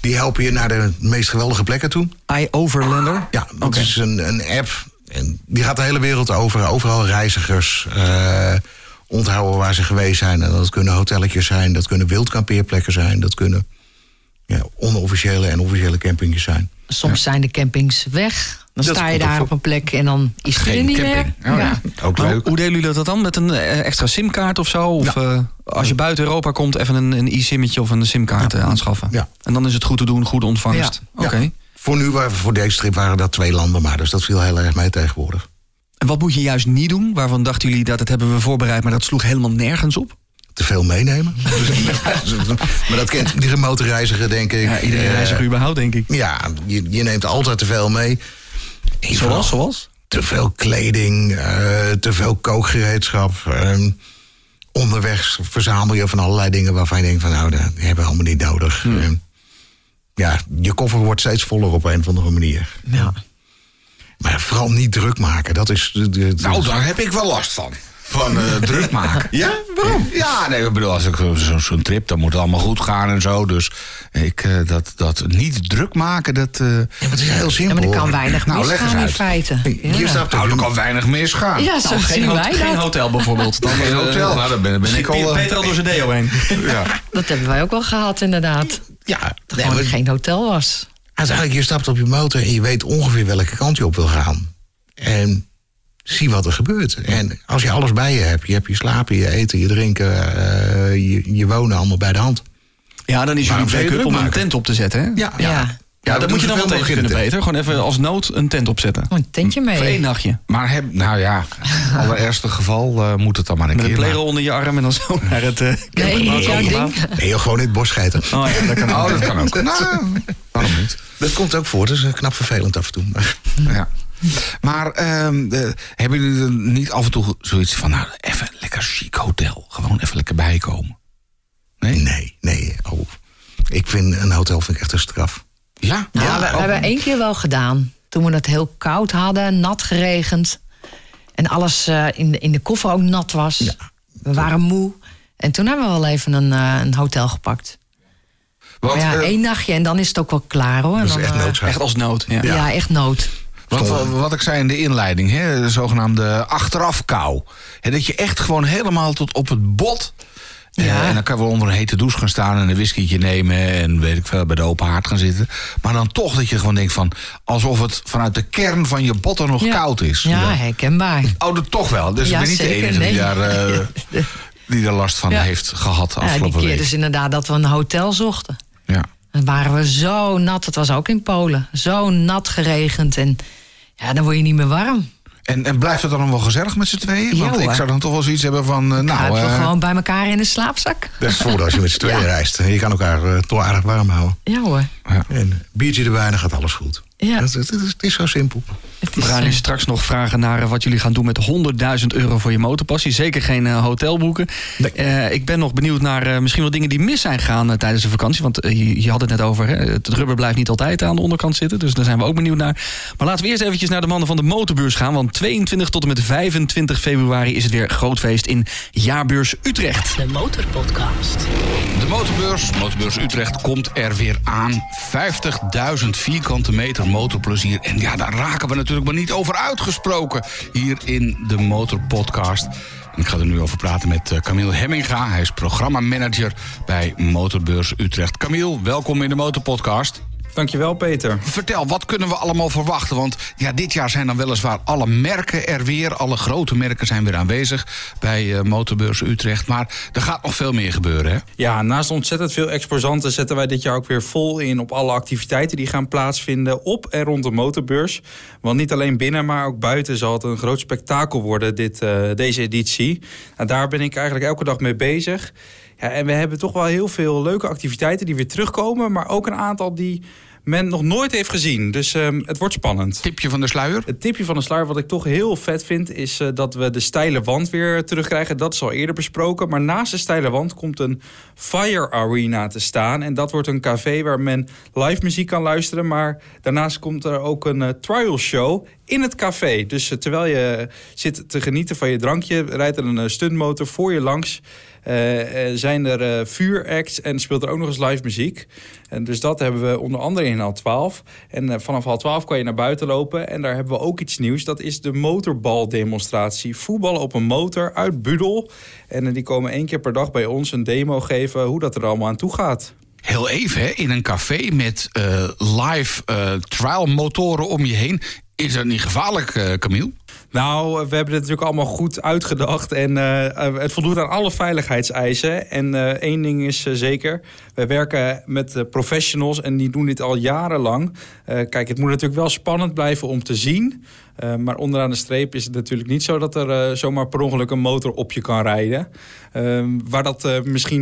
Die helpen je naar de meest geweldige plekken toe. iOverlander? Ja, dat is een, een app. En die gaat de hele wereld over. Overal reizigers eh, onthouden waar ze geweest zijn. En dat kunnen hotelletjes zijn, dat kunnen wildkampeerplekken zijn, dat kunnen ja, onofficiële en officiële campingjes zijn. Soms zijn de campings weg. Dan Dat sta je daar op een plek en dan is die er Geen niet camping. meer. Oh, ja. Ook leuk. Hoe delen jullie dat dan? Met een eh, extra simkaart of zo? Of eh, als je buiten Europa komt, even een, een e-simmetje of een simkaart eh, aanschaffen? Ja. En dan is het goed te doen, goede ontvangst. Ja. Oké. Ja. Voor nu, waren- voor deze trip waren dat twee landen maar. Dus dat viel heel erg mee tegenwoordig. En wat moet je juist niet doen? Waarvan dachten jullie dat het hebben we voorbereid, maar dat sloeg helemaal nergens op? Te veel meenemen. maar dat kent iedere motorreiziger, denk ik. Ja, iedereen Eh, reiziger überhaupt, denk ik. Ja, je, je neemt altijd te veel mee. En Zoals, zoals? Te veel kleding, eh, te veel kookgereedschap. ehm, onderweg verzamel je van allerlei dingen waarvan je denkt van nou, dat hebben we allemaal niet nodig. Ehm, ja, je koffer wordt steeds voller op een of andere manier. Ja. Maar vooral niet druk maken. Dat is. Nou, daar heb ik wel last van. Van eh, druk maken. Ja, waarom? Ja, nee, ik bedoel, als ik eh, zo- zo'n trip, dan moet het allemaal goed gaan en zo. Dus ik, eh, dat, dat niet druk maken, dat... eh, Ja, maar is heel Ja, simpel. maar er kan weinig Nou, leg misgaan in feite. Je Ja. stapt op nou, er je- kan weinig misgaan. Ja, zo Nou, geen, zien wij geen dat. hotel bijvoorbeeld. Dan, Geen eh, hotel, nou, dan ben, ben ik al... Eh, Peter al door zijn deo heen. ja. Dat hebben wij ook wel gehad, inderdaad. Ja, Dat nee, gewoon maar geen hotel was. uiteindelijk, je stapt op je motor en je weet ongeveer welke kant je op wil gaan. En zie wat er gebeurt. En als je alles bij je hebt, je hebt je slapen, je eten, je drinken, eh, je, je wonen allemaal bij de hand. Ja, dan is jullie druk om een tent op te zetten, hè? Ja, Ja. Ja, moet je dan wel tegen kunnen, Peter. Gewoon even als nood een tent opzetten. Oh, een tentje mee. Voor één nachtje. Maar heb, nou ja, allerergste geval eh, moet het dan maar een Met een keer. playroll onder je arm en dan zo naar het uh, Nee, jouw ding. Nee, joh, gewoon in het bos schijten. Oh ja, dat kan ook. Oh, dat kan ook. nou, waarom niet? Dat komt ook voor, dat is eh, knap vervelend af en toe. Maar Ja. Maar ehm, eh, hebben jullie er niet af en toe zoiets van, nou, even een lekker chic hotel. Gewoon even lekker bijkomen. Nee? nee, nee. Oh. Ik vind een hotel vind ik echt een straf. Ja? Nou, Ja, we, hebben één keer wel gedaan. Toen we het heel koud hadden, nat geregend. En alles eh, in, de, in de koffer ook nat was. We waren moe. En toen hebben we wel even een, eh, een hotel gepakt. Want, maar ja, één nachtje en dan is het ook wel klaar hoor. Dat is dan, echt noodzaak. Echt als nood. Ja. ja. echt nood. Want wat ik zei in de inleiding, hè, de zogenaamde achterafkou. Hè, dat je echt gewoon helemaal tot op het bot. eh, Ja. en dan kan je wel onder een hete douche gaan staan en een whiskietje nemen en weet ik veel, bij de open haard gaan zitten. Maar dan toch dat je gewoon denkt van, alsof het vanuit de kern van je botten nog Ja. koud is. Ja, herkenbaar. Oh, dat toch wel. Dus Ja, ik ben niet de enige die, daar, eh, die daar last van Ja. heeft gehad Ja, die afgelopen keer week. dus inderdaad dat we een hotel zochten. Ja. Dan waren we zo nat. Het was ook in Polen. Zo nat geregend. En ja, dan word je niet meer warm. En, en blijft het dan wel gezellig met z'n tweeën? Ja, Want ik hoor. zou dan toch wel zoiets hebben van, eh, Nou, eh, gewoon bij elkaar in de slaapzak. Dat is het voordeel als je met z'n tweeën Ja. reist. Je kan elkaar eh, toch aardig warm houden. Ja hoor. En biertje erbij en dan gaat alles goed. Ja. Dat, het, is, het is zo simpel. Het We is, gaan straks nog vragen naar eh, wat jullie gaan doen met 100.000 euro voor je motorpassie. Zeker geen eh, hotel boeken. Nee. Eh, ik ben nog benieuwd naar eh, misschien wel dingen die mis zijn gegaan eh, tijdens de vakantie. Want je, je had het net over, hè, het rubber blijft niet altijd aan de onderkant zitten. Dus daar zijn we ook benieuwd naar. Maar laten we eerst eventjes naar de mannen van de motorbeurs gaan. Want 22 tot en met 25 februari is het weer groot feest in Jaarbeurs Utrecht. De Motorpodcast. De motorbeurs, Motorbeurs Utrecht, komt er weer aan. 50.000 vierkante meter motorplezier. En ja, daar raken we natuurlijk maar niet over uitgesproken hier in de Motorpodcast. Ik ga er nu over praten met eh, Camille Hemminga. Hij is programmamanager bij Motorbeurs Utrecht. Camille, welkom in de Motorpodcast. Dankjewel, Peter. Vertel, wat kunnen we allemaal verwachten? Want ja, dit jaar zijn dan weliswaar alle merken er weer. Alle grote merken zijn weer aanwezig bij eh, Motorbeurs Utrecht. Maar er gaat nog veel meer gebeuren, hè? Ja, naast ontzettend veel exposanten zetten wij dit jaar ook weer vol in op alle activiteiten die gaan plaatsvinden op en rond de motorbeurs. Want niet alleen binnen, maar ook buiten zal het een groot spektakel worden, dit, eh, deze editie. Nou, daar ben ik eigenlijk elke dag mee bezig. Ja, en we hebben toch wel heel veel leuke activiteiten die weer terugkomen, maar ook een aantal die men nog nooit heeft gezien. Dus ehm, het wordt spannend. Tipje van de sluier. Het tipje van de sluier wat ik toch heel vet vind... is eh, dat we de steile wand weer terugkrijgen. Dat is al eerder besproken. Maar naast de steile wand komt een Fire Arena te staan. En dat wordt een café waar men live muziek kan luisteren. Maar daarnaast komt er ook een eh, trial show in het café. Dus eh, terwijl je zit te genieten van je drankje... rijdt er een stuntmotor voor je langs... Eh, eh, zijn er eh, vuuracts en speelt er ook nog eens live muziek. En dus dat hebben we onder andere in hal 12. En vanaf hal 12 kan je naar buiten lopen. En daar hebben we ook iets nieuws. Dat is de motorbaldemonstratie. Voetballen op een motor uit Budel. En die komen één keer per dag bij ons een demo geven... hoe dat er allemaal aan toe gaat. Heel even, hè? in een café met live eh trial motoren om je heen. Is dat niet gevaarlijk, eh Camille? Nou, we hebben het natuurlijk allemaal goed uitgedacht. En eh, eh, het voldoet aan alle veiligheidseisen. En eh, één ding is eh, zeker. Wij werken met eh, professionals en die doen dit al jarenlang. Eh, kijk, het moet natuurlijk wel spannend blijven om te zien. Eh, maar onderaan de streep is het natuurlijk niet zo dat er eh, zomaar per ongeluk een motor op je kan rijden. Ehm, waar dat eh, misschien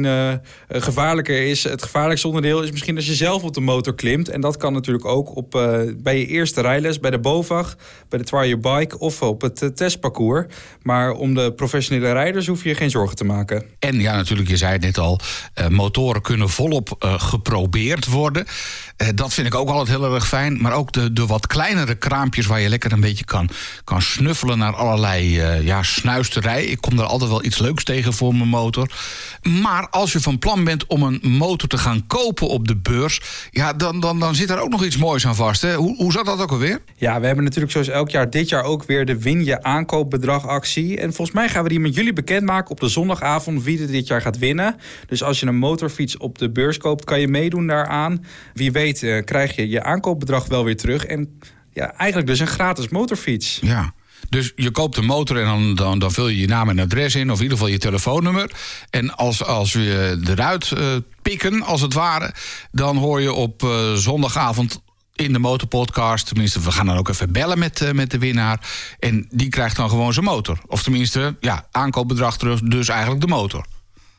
gevaarlijker is, het gevaarlijkste onderdeel is misschien als je zelf op de motor klimt. En dat kan natuurlijk ook op, bij je eerste rijles, bij de BOVAG, bij de Try Your Bike of op het testparcours. Maar om de professionele rijders hoef je geen zorgen te maken. En ja, natuurlijk, je zei het net al, motoren kunnen volop geprobeerd worden. Dat vind ik ook altijd heel erg fijn. Maar ook de, de wat kleinere kraampjes waar je lekker een beetje kan, kan snuffelen naar allerlei eh, ja, snuisterij. Ik kom daar altijd wel iets leuks tegen voor mijn motor. Maar als je van plan bent om een motor te gaan kopen op de beurs, ja, dan, dan, dan zit er ook nog iets moois aan vast. Hè? Hoe, hoe zat dat ook alweer? Ja, we hebben natuurlijk zoals elk jaar dit jaar ook weer de Win je aankoopbedrag actie. En volgens mij gaan we die met jullie bekendmaken op de zondagavond wie er dit jaar gaat winnen. Dus als je een motorfiets op de beurs koopt, kan je meedoen daaraan. Wie weet eh, krijg je je aankoopbedrag wel weer terug. En ja, eigenlijk dus een gratis motorfiets. Ja. Dus je koopt een motor en dan, dan, dan vul je je naam en adres in, of in ieder geval je telefoonnummer. En als, als we eruit eh, pikken, als het ware, dan hoor je op eh, zondagavond in de motorpodcast. Tenminste, we gaan dan ook even bellen met, eh, met de winnaar. En die krijgt dan gewoon zijn motor. Of tenminste, ja, aankoopbedrag terug, dus eigenlijk de motor.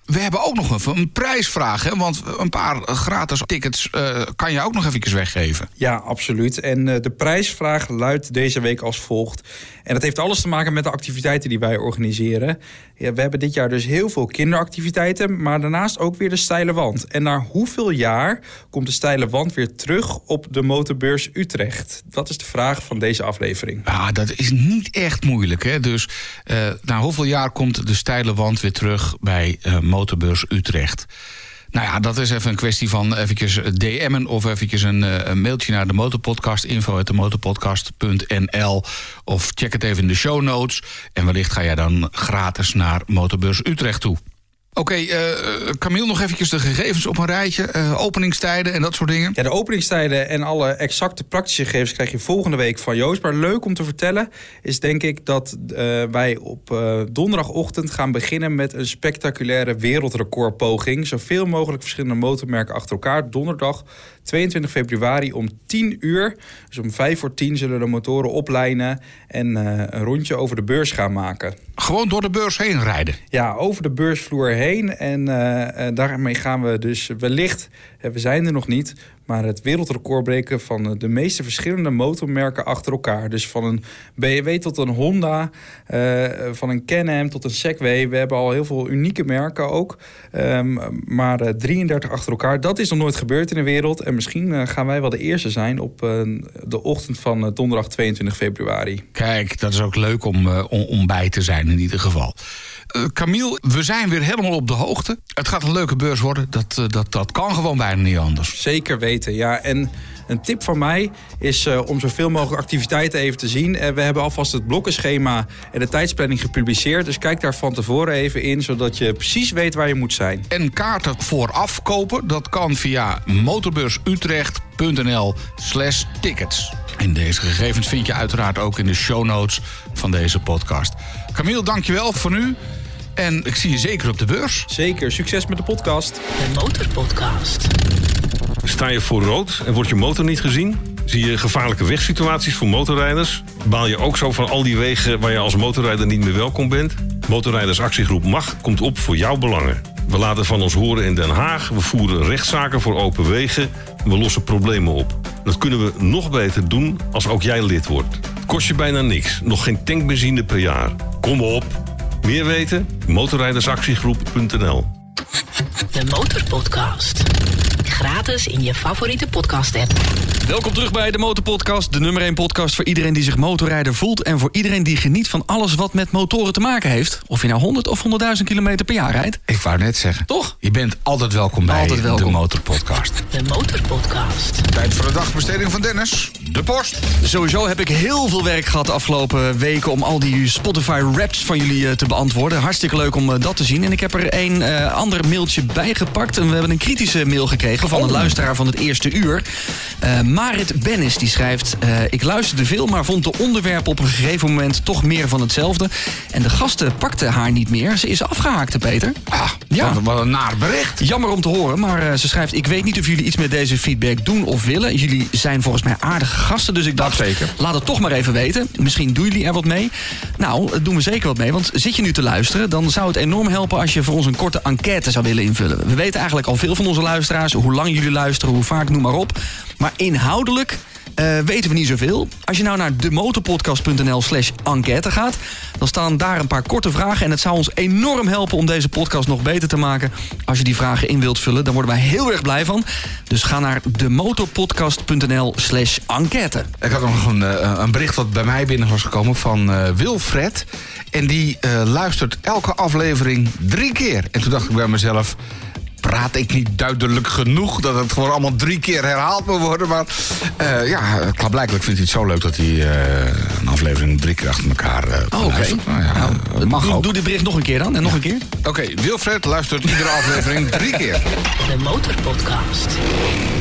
We hebben ook nog even een prijsvraag, hè? want een paar gratis tickets eh, kan je ook nog even weggeven. Ja, absoluut. En eh, de prijsvraag luidt deze week als volgt. En dat heeft alles te maken met de activiteiten die wij organiseren. Ja, we hebben dit jaar dus heel veel kinderactiviteiten, maar daarnaast ook weer de steile wand. En na hoeveel jaar komt de steile wand weer terug op de motorbeurs Utrecht? Dat is de vraag van deze aflevering. Ja, dat is niet echt moeilijk. Hè? Dus uh, na hoeveel jaar komt de steile wand weer terug bij uh, Motorbeurs Utrecht? Nou ja, dat is even een kwestie van eventjes DM'en of eventjes een, een mailtje naar de motorpodcast, info de motorpodcast.nl of check het even in de show notes. En wellicht ga jij dan gratis naar Motorbeurs Utrecht toe. Oké, okay, uh, Camille, nog eventjes de gegevens op een rijtje. Uh, openingstijden en dat soort dingen. Ja, de openingstijden en alle exacte praktische gegevens krijg je volgende week van Joost. Maar leuk om te vertellen is denk ik dat wij op donderdagochtend gaan beginnen met een spectaculaire wereldrecordpoging. Zoveel mogelijk verschillende motormerken achter elkaar. Donderdag 22 februari om 10 uur. Dus om 5 voor 10 zullen de motoren oplijnen en een rondje over de beurs gaan maken. Gewoon door de beurs heen rijden? Ja, over de beursvloer heen. En uh, daarmee gaan we dus wellicht, we zijn er nog niet, maar het wereldrecord breken van de meeste verschillende motormerken achter elkaar. Dus van een BMW tot een Honda, uh, van een Can-Am tot een Segway. We hebben al heel veel unieke merken ook, um, maar uh, 33 achter elkaar. Dat is nog nooit gebeurd in de wereld. En misschien gaan wij wel de eerste zijn op de ochtend van donderdag 22 februari. Kijk, dat is ook leuk om, om bij te zijn in ieder geval. Uh, Camille, we zijn weer helemaal op de hoogte. Het gaat een leuke beurs worden. Dat, uh, dat, dat kan gewoon bijna niet anders. Zeker weten, ja. En een tip van mij is uh, om zoveel mogelijk activiteiten even te zien. we hebben alvast het blokkenschema en de tijdsplanning gepubliceerd. Dus kijk daar van tevoren even in, zodat je precies weet waar je moet zijn. En kaarten vooraf kopen, dat kan via motorbeursutrecht.nl slash tickets. En deze gegevens vind je uiteraard ook in de show notes van deze podcast. Camille, dankjewel voor nu. En ik zie je zeker op de beurs. Zeker. Succes met de podcast. De Motorpodcast. Sta je voor rood en wordt je motor niet gezien? Zie je gevaarlijke wegsituaties voor motorrijders? Baal je ook zo van al die wegen waar je als motorrijder niet meer welkom bent? Motorrijdersactiegroep MAG komt op voor jouw belangen. We laten van ons horen in Den Haag. We voeren rechtszaken voor open wegen. We lossen problemen op. Dat kunnen we nog beter doen als ook jij lid wordt. Het kost je bijna niks. Nog geen tankbenzine per jaar. Kom op. Meer weten? Motorrijdersactiegroep.nl De Motorpodcast. Gratis in je favoriete podcast-app. Welkom terug bij de Motorpodcast. De nummer 1 podcast voor iedereen die zich motorrijder voelt... en voor iedereen die geniet van alles wat met motoren te maken heeft. Of je nou 100 of 100.000 kilometer per jaar rijdt. Ik wou net zeggen. Toch? Je bent altijd welkom bij altijd welkom. de Motorpodcast. De Motorpodcast. Tijd voor de dagbesteding van Dennis. De post. Sowieso heb ik heel veel werk gehad de afgelopen weken... om al die Spotify-raps van jullie uh, te beantwoorden. Hartstikke leuk om uh, dat te zien. En ik heb er een uh, ander mailtje bijgepakt. En we hebben een kritische mail gekregen van een luisteraar van het eerste uur. Uh, Marit Bennis die schrijft... Uh, ik luisterde veel, maar vond de onderwerpen op een gegeven moment toch meer van hetzelfde. En de gasten pakten haar niet meer. Ze is afgehaakt, Peter. Ah, ja. Wat, een naar bericht. Jammer om te horen, maar uh, ze schrijft... ik weet niet of jullie iets met deze feedback doen of willen. Jullie zijn volgens mij aardige gasten, dus ik dacht... zeker. laat het toch maar even weten. Misschien doen jullie er wat mee. Nou, doen we zeker wat mee, want zit je nu te luisteren... dan zou het enorm helpen als je voor ons een korte enquête zou willen invullen. We weten eigenlijk al veel van onze luisteraars... hoe lang jullie luisteren, hoe vaak, noem maar op. Maar inhoudelijk uh, weten we niet zoveel. Als je nou naar demotorpodcast.nl slash enquête gaat... dan staan daar een paar korte vragen... en het zou ons enorm helpen om deze podcast nog beter te maken. Als je die vragen in wilt vullen, dan worden wij heel erg blij van. Dus ga naar demotorpodcast.nl slash enquête. Ik had nog een, een bericht wat bij mij binnen was gekomen van uh, Wilfred. En die luistert elke aflevering drie keer. En toen dacht ik bij mezelf praat ik niet duidelijk genoeg dat het gewoon allemaal drie keer herhaald moet worden. Maar uh, ja, klaarblijkelijk vindt hij het zo leuk dat hij uh, een aflevering drie keer achter elkaar uh, oh, Oké, okay. nou, ja, nou, mag doe, ook. Doe die bericht nog een keer dan en nog ja. een keer. Oké, okay, Wilfred luistert iedere aflevering drie keer. De Motorpodcast.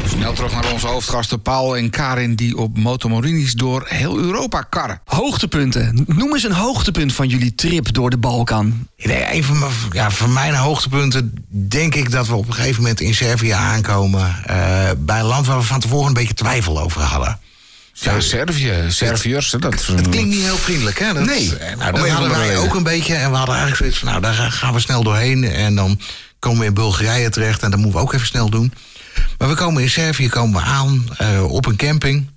Snel terug naar onze hoofdgasten Paul en Karin die op motomorinis door heel Europa karren. Hoogtepunten. Noem eens een hoogtepunt van jullie trip door de Balkan. Nee, een van, mijn, ja, van mijn hoogtepunten denk ik dat we we op een gegeven moment in Servië aankomen. eh, bij een land waar we van tevoren een beetje twijfel over hadden. Ja, Servië, Serviërs, dat... Het klinkt niet heel vriendelijk, hè? Dat, Nee, eh, om Nou, dat hadden wij ook een beetje. En we hadden eigenlijk zoiets van, nou, daar ga- gaan we snel doorheen. En dan komen we in Bulgarije terecht. En dat moeten we ook even snel doen. Maar we komen in Servië komen we aan eh, op een camping.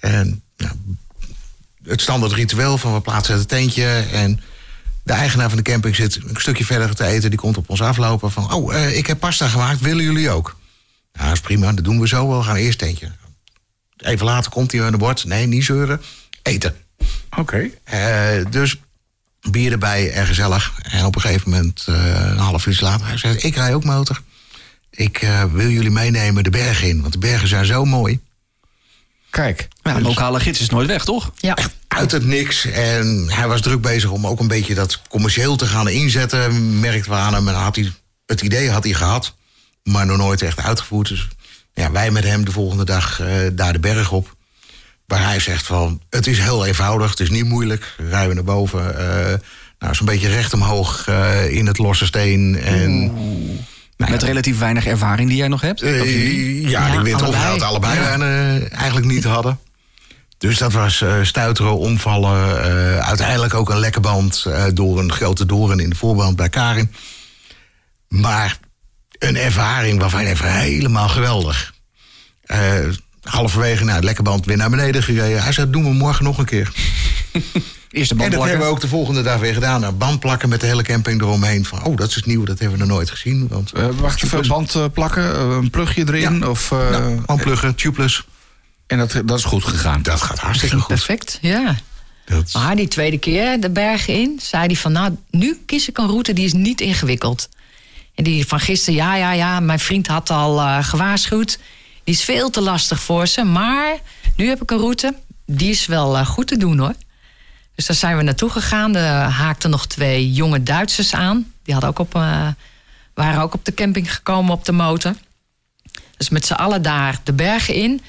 En nou, het standaard ritueel van we plaatsen het tentje. En de eigenaar van de camping zit een stukje verder te eten. Die komt op ons aflopen van, oh, eh, ik heb pasta gemaakt. Willen jullie ook? Nou, dat is prima. Dat doen we zo wel. We gaan eerst tentje. Even later komt hij aan de bord. Nee, niet zeuren. Eten. Oké. Eh, dus bier erbij en gezellig. En op een gegeven moment, eh, een half uur later, hij zegt: Ik rij ook motor. Ik wil jullie meenemen de bergen in, want de bergen zijn zo mooi. Kijk. Ja, een lokale gids is nooit weg, toch? Ja. Uit het niks. En hij was druk bezig om ook een beetje dat commercieel te gaan inzetten. Merkten we aan hem. En had hij, het idee had hij gehad, maar nog nooit echt uitgevoerd. Dus ja, wij met hem de volgende dag eh, daar de berg op. Waar hij zegt van, het is heel eenvoudig, het is niet moeilijk. Rijden we naar boven, eh, nou, zo'n beetje recht omhoog eh, in het losse steen. En, Met relatief weinig ervaring die jij nog hebt. eh, Of jullie? ja, Ja, die wint allebei. of het allebei Ja. eh, eigenlijk niet hadden. Dus dat was eh, stuiteren, omvallen. eh, uiteindelijk ook een lekke band eh, door een grote doorn in de voorband bij Karin. Maar een ervaring waarvan je even helemaal geweldig. Eh, halverwege, nou, lekke band weer naar beneden gereden. Hij zei, doen we morgen nog een keer. Eerste En dat hebben we ook de volgende dag weer gedaan. Nou, band plakken met de hele camping eromheen. Van, oh, dat is nieuw, dat hebben we nog nooit gezien. Want, Eh, wacht even, band eh, plakken, eh, een plugje erin. Ja. Of, eh, pluggen, tubeless. En dat, dat is goed gegaan. Dat gaat hartstikke goed. perfect, ja. Dat, Maar die tweede keer de bergen in, zei hij van... nou, nu kies ik een route die is niet ingewikkeld. En die van gisteren, ja, ja, ja, mijn vriend had al eh, gewaarschuwd. Die is veel te lastig voor ze. Maar nu heb ik een route, die is wel eh, goed te doen, hoor. Dus daar zijn we naartoe gegaan. Er haakten nog twee jonge Duitsers aan. Die hadden ook op, eh, waren ook op de camping gekomen op de motor. Dus met z'n allen daar de bergen in...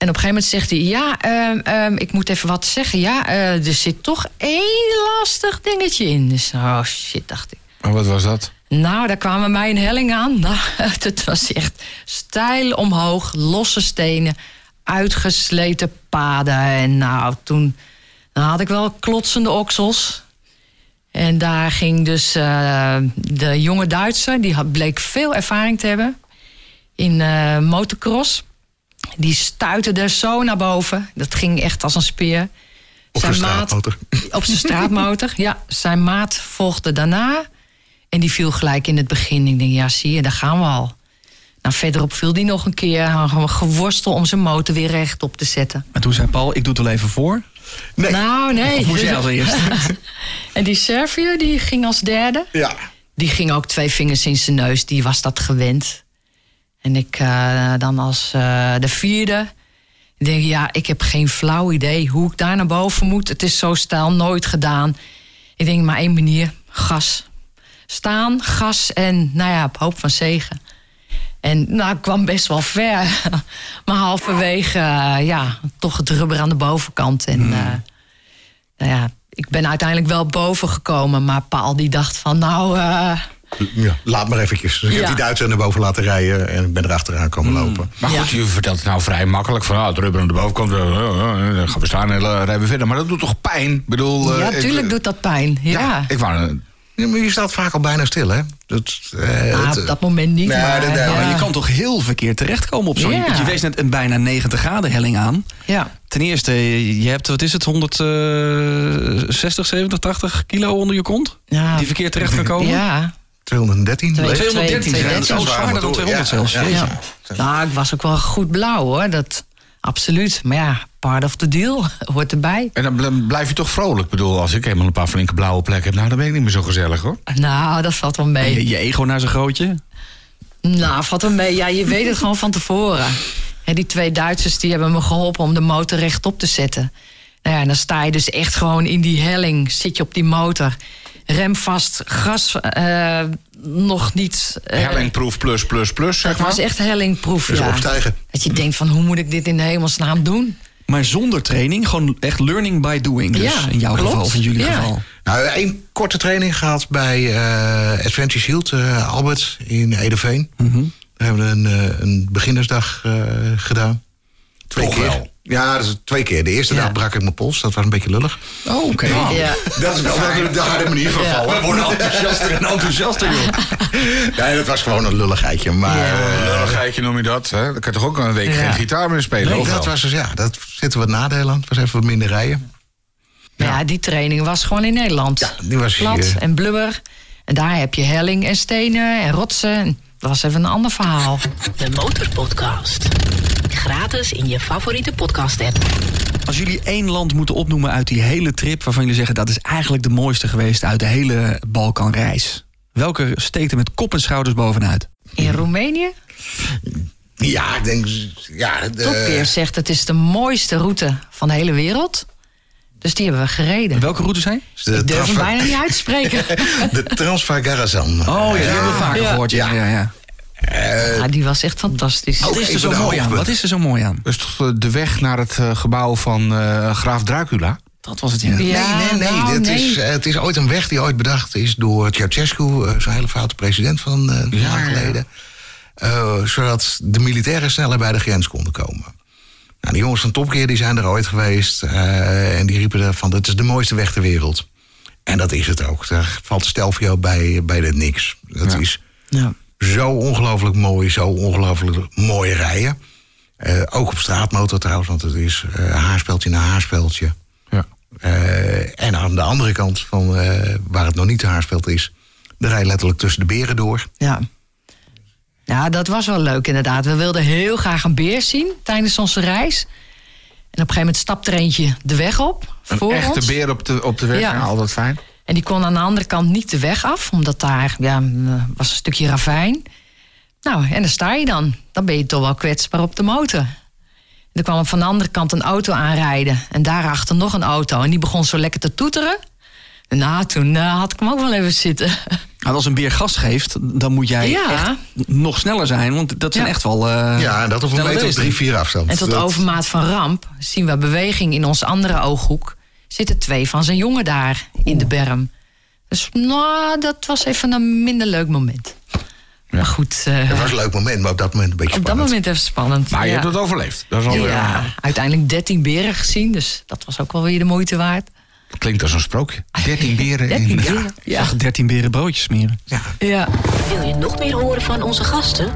En op een gegeven moment zegt hij: Ja, ehm, ehm, ik moet even wat zeggen. Ja, eh, er zit toch één lastig dingetje in. Dus, oh shit, dacht ik. Maar wat was dat? Nou, daar kwamen mij een helling aan. Nou, het was echt steil omhoog, losse stenen, uitgesleten paden. En nou, toen dan had ik wel klotsende oksels. En daar ging dus eh, de jonge Duitser, die had, bleek veel ervaring te hebben in eh, motocross. Die stuitte er zo naar boven. Dat ging echt als een speer. Op zijn straatmotor. Op zijn straatmotor, ja. Zijn maat volgde daarna. En die viel gelijk in het begin. Ik denk, ja, zie je, daar gaan we al. Nou, verderop viel die nog een keer. Gewoon geworstel om zijn motor weer recht op te zetten. En toen zei Paul, ik doe het wel even voor. Nee. Nou, nee. Of moest jij als eerste? en die Serviër, die ging als derde. Ja. Die ging ook twee vingers in zijn neus. Die was dat gewend. En ik eh, dan als eh, de vierde. Ik denk, ja, ik heb geen flauw idee hoe ik daar naar boven moet. Het is zo stijl, nooit gedaan. Ik denk, maar één manier, gas. Staan, gas en, nou ja, op hoop van zegen. En nou, ik kwam best wel ver. maar halverwege, eh, ja, toch het rubber aan de bovenkant. En eh, nou ja, ik ben uiteindelijk wel boven gekomen. Maar Paul die dacht van, nou... eh, ja, laat maar eventjes. Dus ik heb die Duitser naar boven laten rijden en ik ben er achteraan komen lopen. Maar goed, Ja. je vertelt het nou vrij makkelijk. Van, ah, het rubber aan de bovenkant, dan gaan we staan en rijden we verder. Maar dat doet toch pijn? Ik bedoel, eh, ja, ik- tuurlijk doet dat pijn. Ja, Ja, ik wou... eh, je staat vaak al bijna stil, hè? Dat, eh, Ah, het, op dat moment niet. Maar, dat- dat- ja. Maar je kan toch heel verkeerd terechtkomen op zo'n... Ja. Je wees net een bijna 90 graden helling aan. ja. Ten eerste, je hebt, wat is het, 160, 70, 80 kilo onder je kont? Ja. Die verkeerd terecht kan komen? Ja. 213. Twee- leeg. 213, Twee- ja, dat is ook zwaarder dan 200 zelfs. Nou, ik was ook wel goed blauw hoor. Dat, absoluut. Maar ja, part of the deal hoort erbij. En dan bl- blijf je toch vrolijk? Ik bedoel, als ik helemaal een paar flinke blauwe plekken heb... nou, dan ben ik niet meer zo gezellig, hoor. Nou, dat valt wel mee. Je, je ego naar zijn grootje? Nou, valt wel mee. Ja, je weet het gewoon van tevoren. Die twee Duitsers die hebben me geholpen om de motor rechtop te zetten. Nou ja, en dan sta je dus echt gewoon in die helling. Zit je op die motor. Rem vast, gas eh, nog niet. eh, Hellingproef plus plus plus, zeg Het maar. was echt hellingproef, Dus ja. opstijgen. Dat je denkt van, hoe moet ik dit in de hemelsnaam doen? Maar zonder training, gewoon echt learning by doing. Dus Ja, in jouw klopt. geval, of in jullie Ja. geval. Nou, één korte training gehad bij eh, Adventure Shield, eh, Albert in Edeveen. Mhm. Daar hebben we een, eh, een beginnersdag eh, gedaan. Twee Toch keer. wel? Ja, dat is twee keer. De eerste Ja. dag brak ik mijn pols. Dat was een beetje lullig. Oh, oké. Ja. Dat is wel de, de harde manier van vallen. We worden enthousiaster en enthousiaster, joh. Nee, dat was gewoon een lulligheidje. Maar Ja. eh, Lulligheidje noem je dat. Hè? Dan kan je toch ook een week Ja. geen gitaar meer spelen? nee, dat was dus, ja, dat zitten wat nadelen aan. Het was even wat minder rijden. Ja, die training was gewoon in Nederland. Ja, die was Plat hier. en blubber. En daar heb je helling en stenen en rotsen. En Dat was even een ander verhaal. De Motorpodcast. Gratis in je favoriete podcast-app. Als jullie één land moeten opnoemen uit die hele trip... waarvan jullie zeggen dat is eigenlijk de mooiste geweest uit de hele Balkanreis. Welke steekt er met kop en schouders bovenuit? In Roemenië? Ja, ik denk... Ja, de, Topkeer zegt het is de mooiste route van de hele wereld. Dus die hebben we gereden. Welke route zijn? de Ik durf hem bijna niet uit te spreken. De Transfer Garazan. Oh ja, die hebben we vaker Ja. gehoord. Ja, ja, ja. Ja, die was echt fantastisch. Wat is er zo de mooi aan? Wat is er zo mooi aan? Dat is toch eh, de weg naar het eh, gebouw van eh, Graaf Dracula? Dat was het, ja. Ja, nee, nee, nee. nou, Dit nee. Is, het is ooit een weg die ooit bedacht is door Ceausescu, eh, zo'n hele foute president van eh een Ja, jaar ja. geleden. Eh, zodat de militairen sneller bij de grens konden komen. Nou, de jongens van Topkeer die zijn er ooit geweest. eh, en die riepen er van, dit is de mooiste weg ter wereld. En dat is het ook. Daar valt Stelvio bij, bij dit niks. Dat Ja. is Ja. Zo ongelooflijk mooi, zo ongelooflijk mooi rijden. Eh, ook op straatmotor trouwens, want het is eh, haarspeltje na haarspeltje. Ja. Eh, en aan de andere kant, van, eh, waar het nog niet te haarspeld is... de rij letterlijk tussen de beren door. Ja. ja, dat was wel leuk inderdaad. We wilden heel graag een beer zien tijdens onze reis. En op een gegeven moment stapte er eentje de weg op. Een voor echte ons. beer op de, op de weg, Ja. ja. altijd fijn. En die kon aan de andere kant niet de weg af, omdat daar ja, was een stukje ravijn. Nou, en daar sta je dan. Dan ben je toch wel kwetsbaar op de motor. En er kwam van de andere kant een auto aanrijden. En daarachter nog een auto. En die begon zo lekker te toeteren. Nou, toen eh, had ik hem ook wel even zitten. Nou, als een beer gas geeft, dan moet jij Ja. echt nog sneller zijn. Want dat zijn Ja. echt wel... eh, ja, dat op een meter of drie, vier afstand. En tot Dat- overmaat van ramp zien we beweging in onze andere ooghoek. Zitten twee van zijn jongen daar in de berm. Dus nou, dat was even een minder leuk moment. Maar goed, eh, Het was een leuk moment, maar op dat moment een beetje op dat spannend. moment even spannend. Maar je ja. hebt het overleefd. Dat is al Ja, uiteindelijk 13 beren gezien, dus dat was ook wel weer de moeite waard. klinkt als een sprookje. 13 beren 13 in... beren, ja. Zag 13 beren broodjes smeren. Ja. ja. Wil je nog meer horen van onze gasten?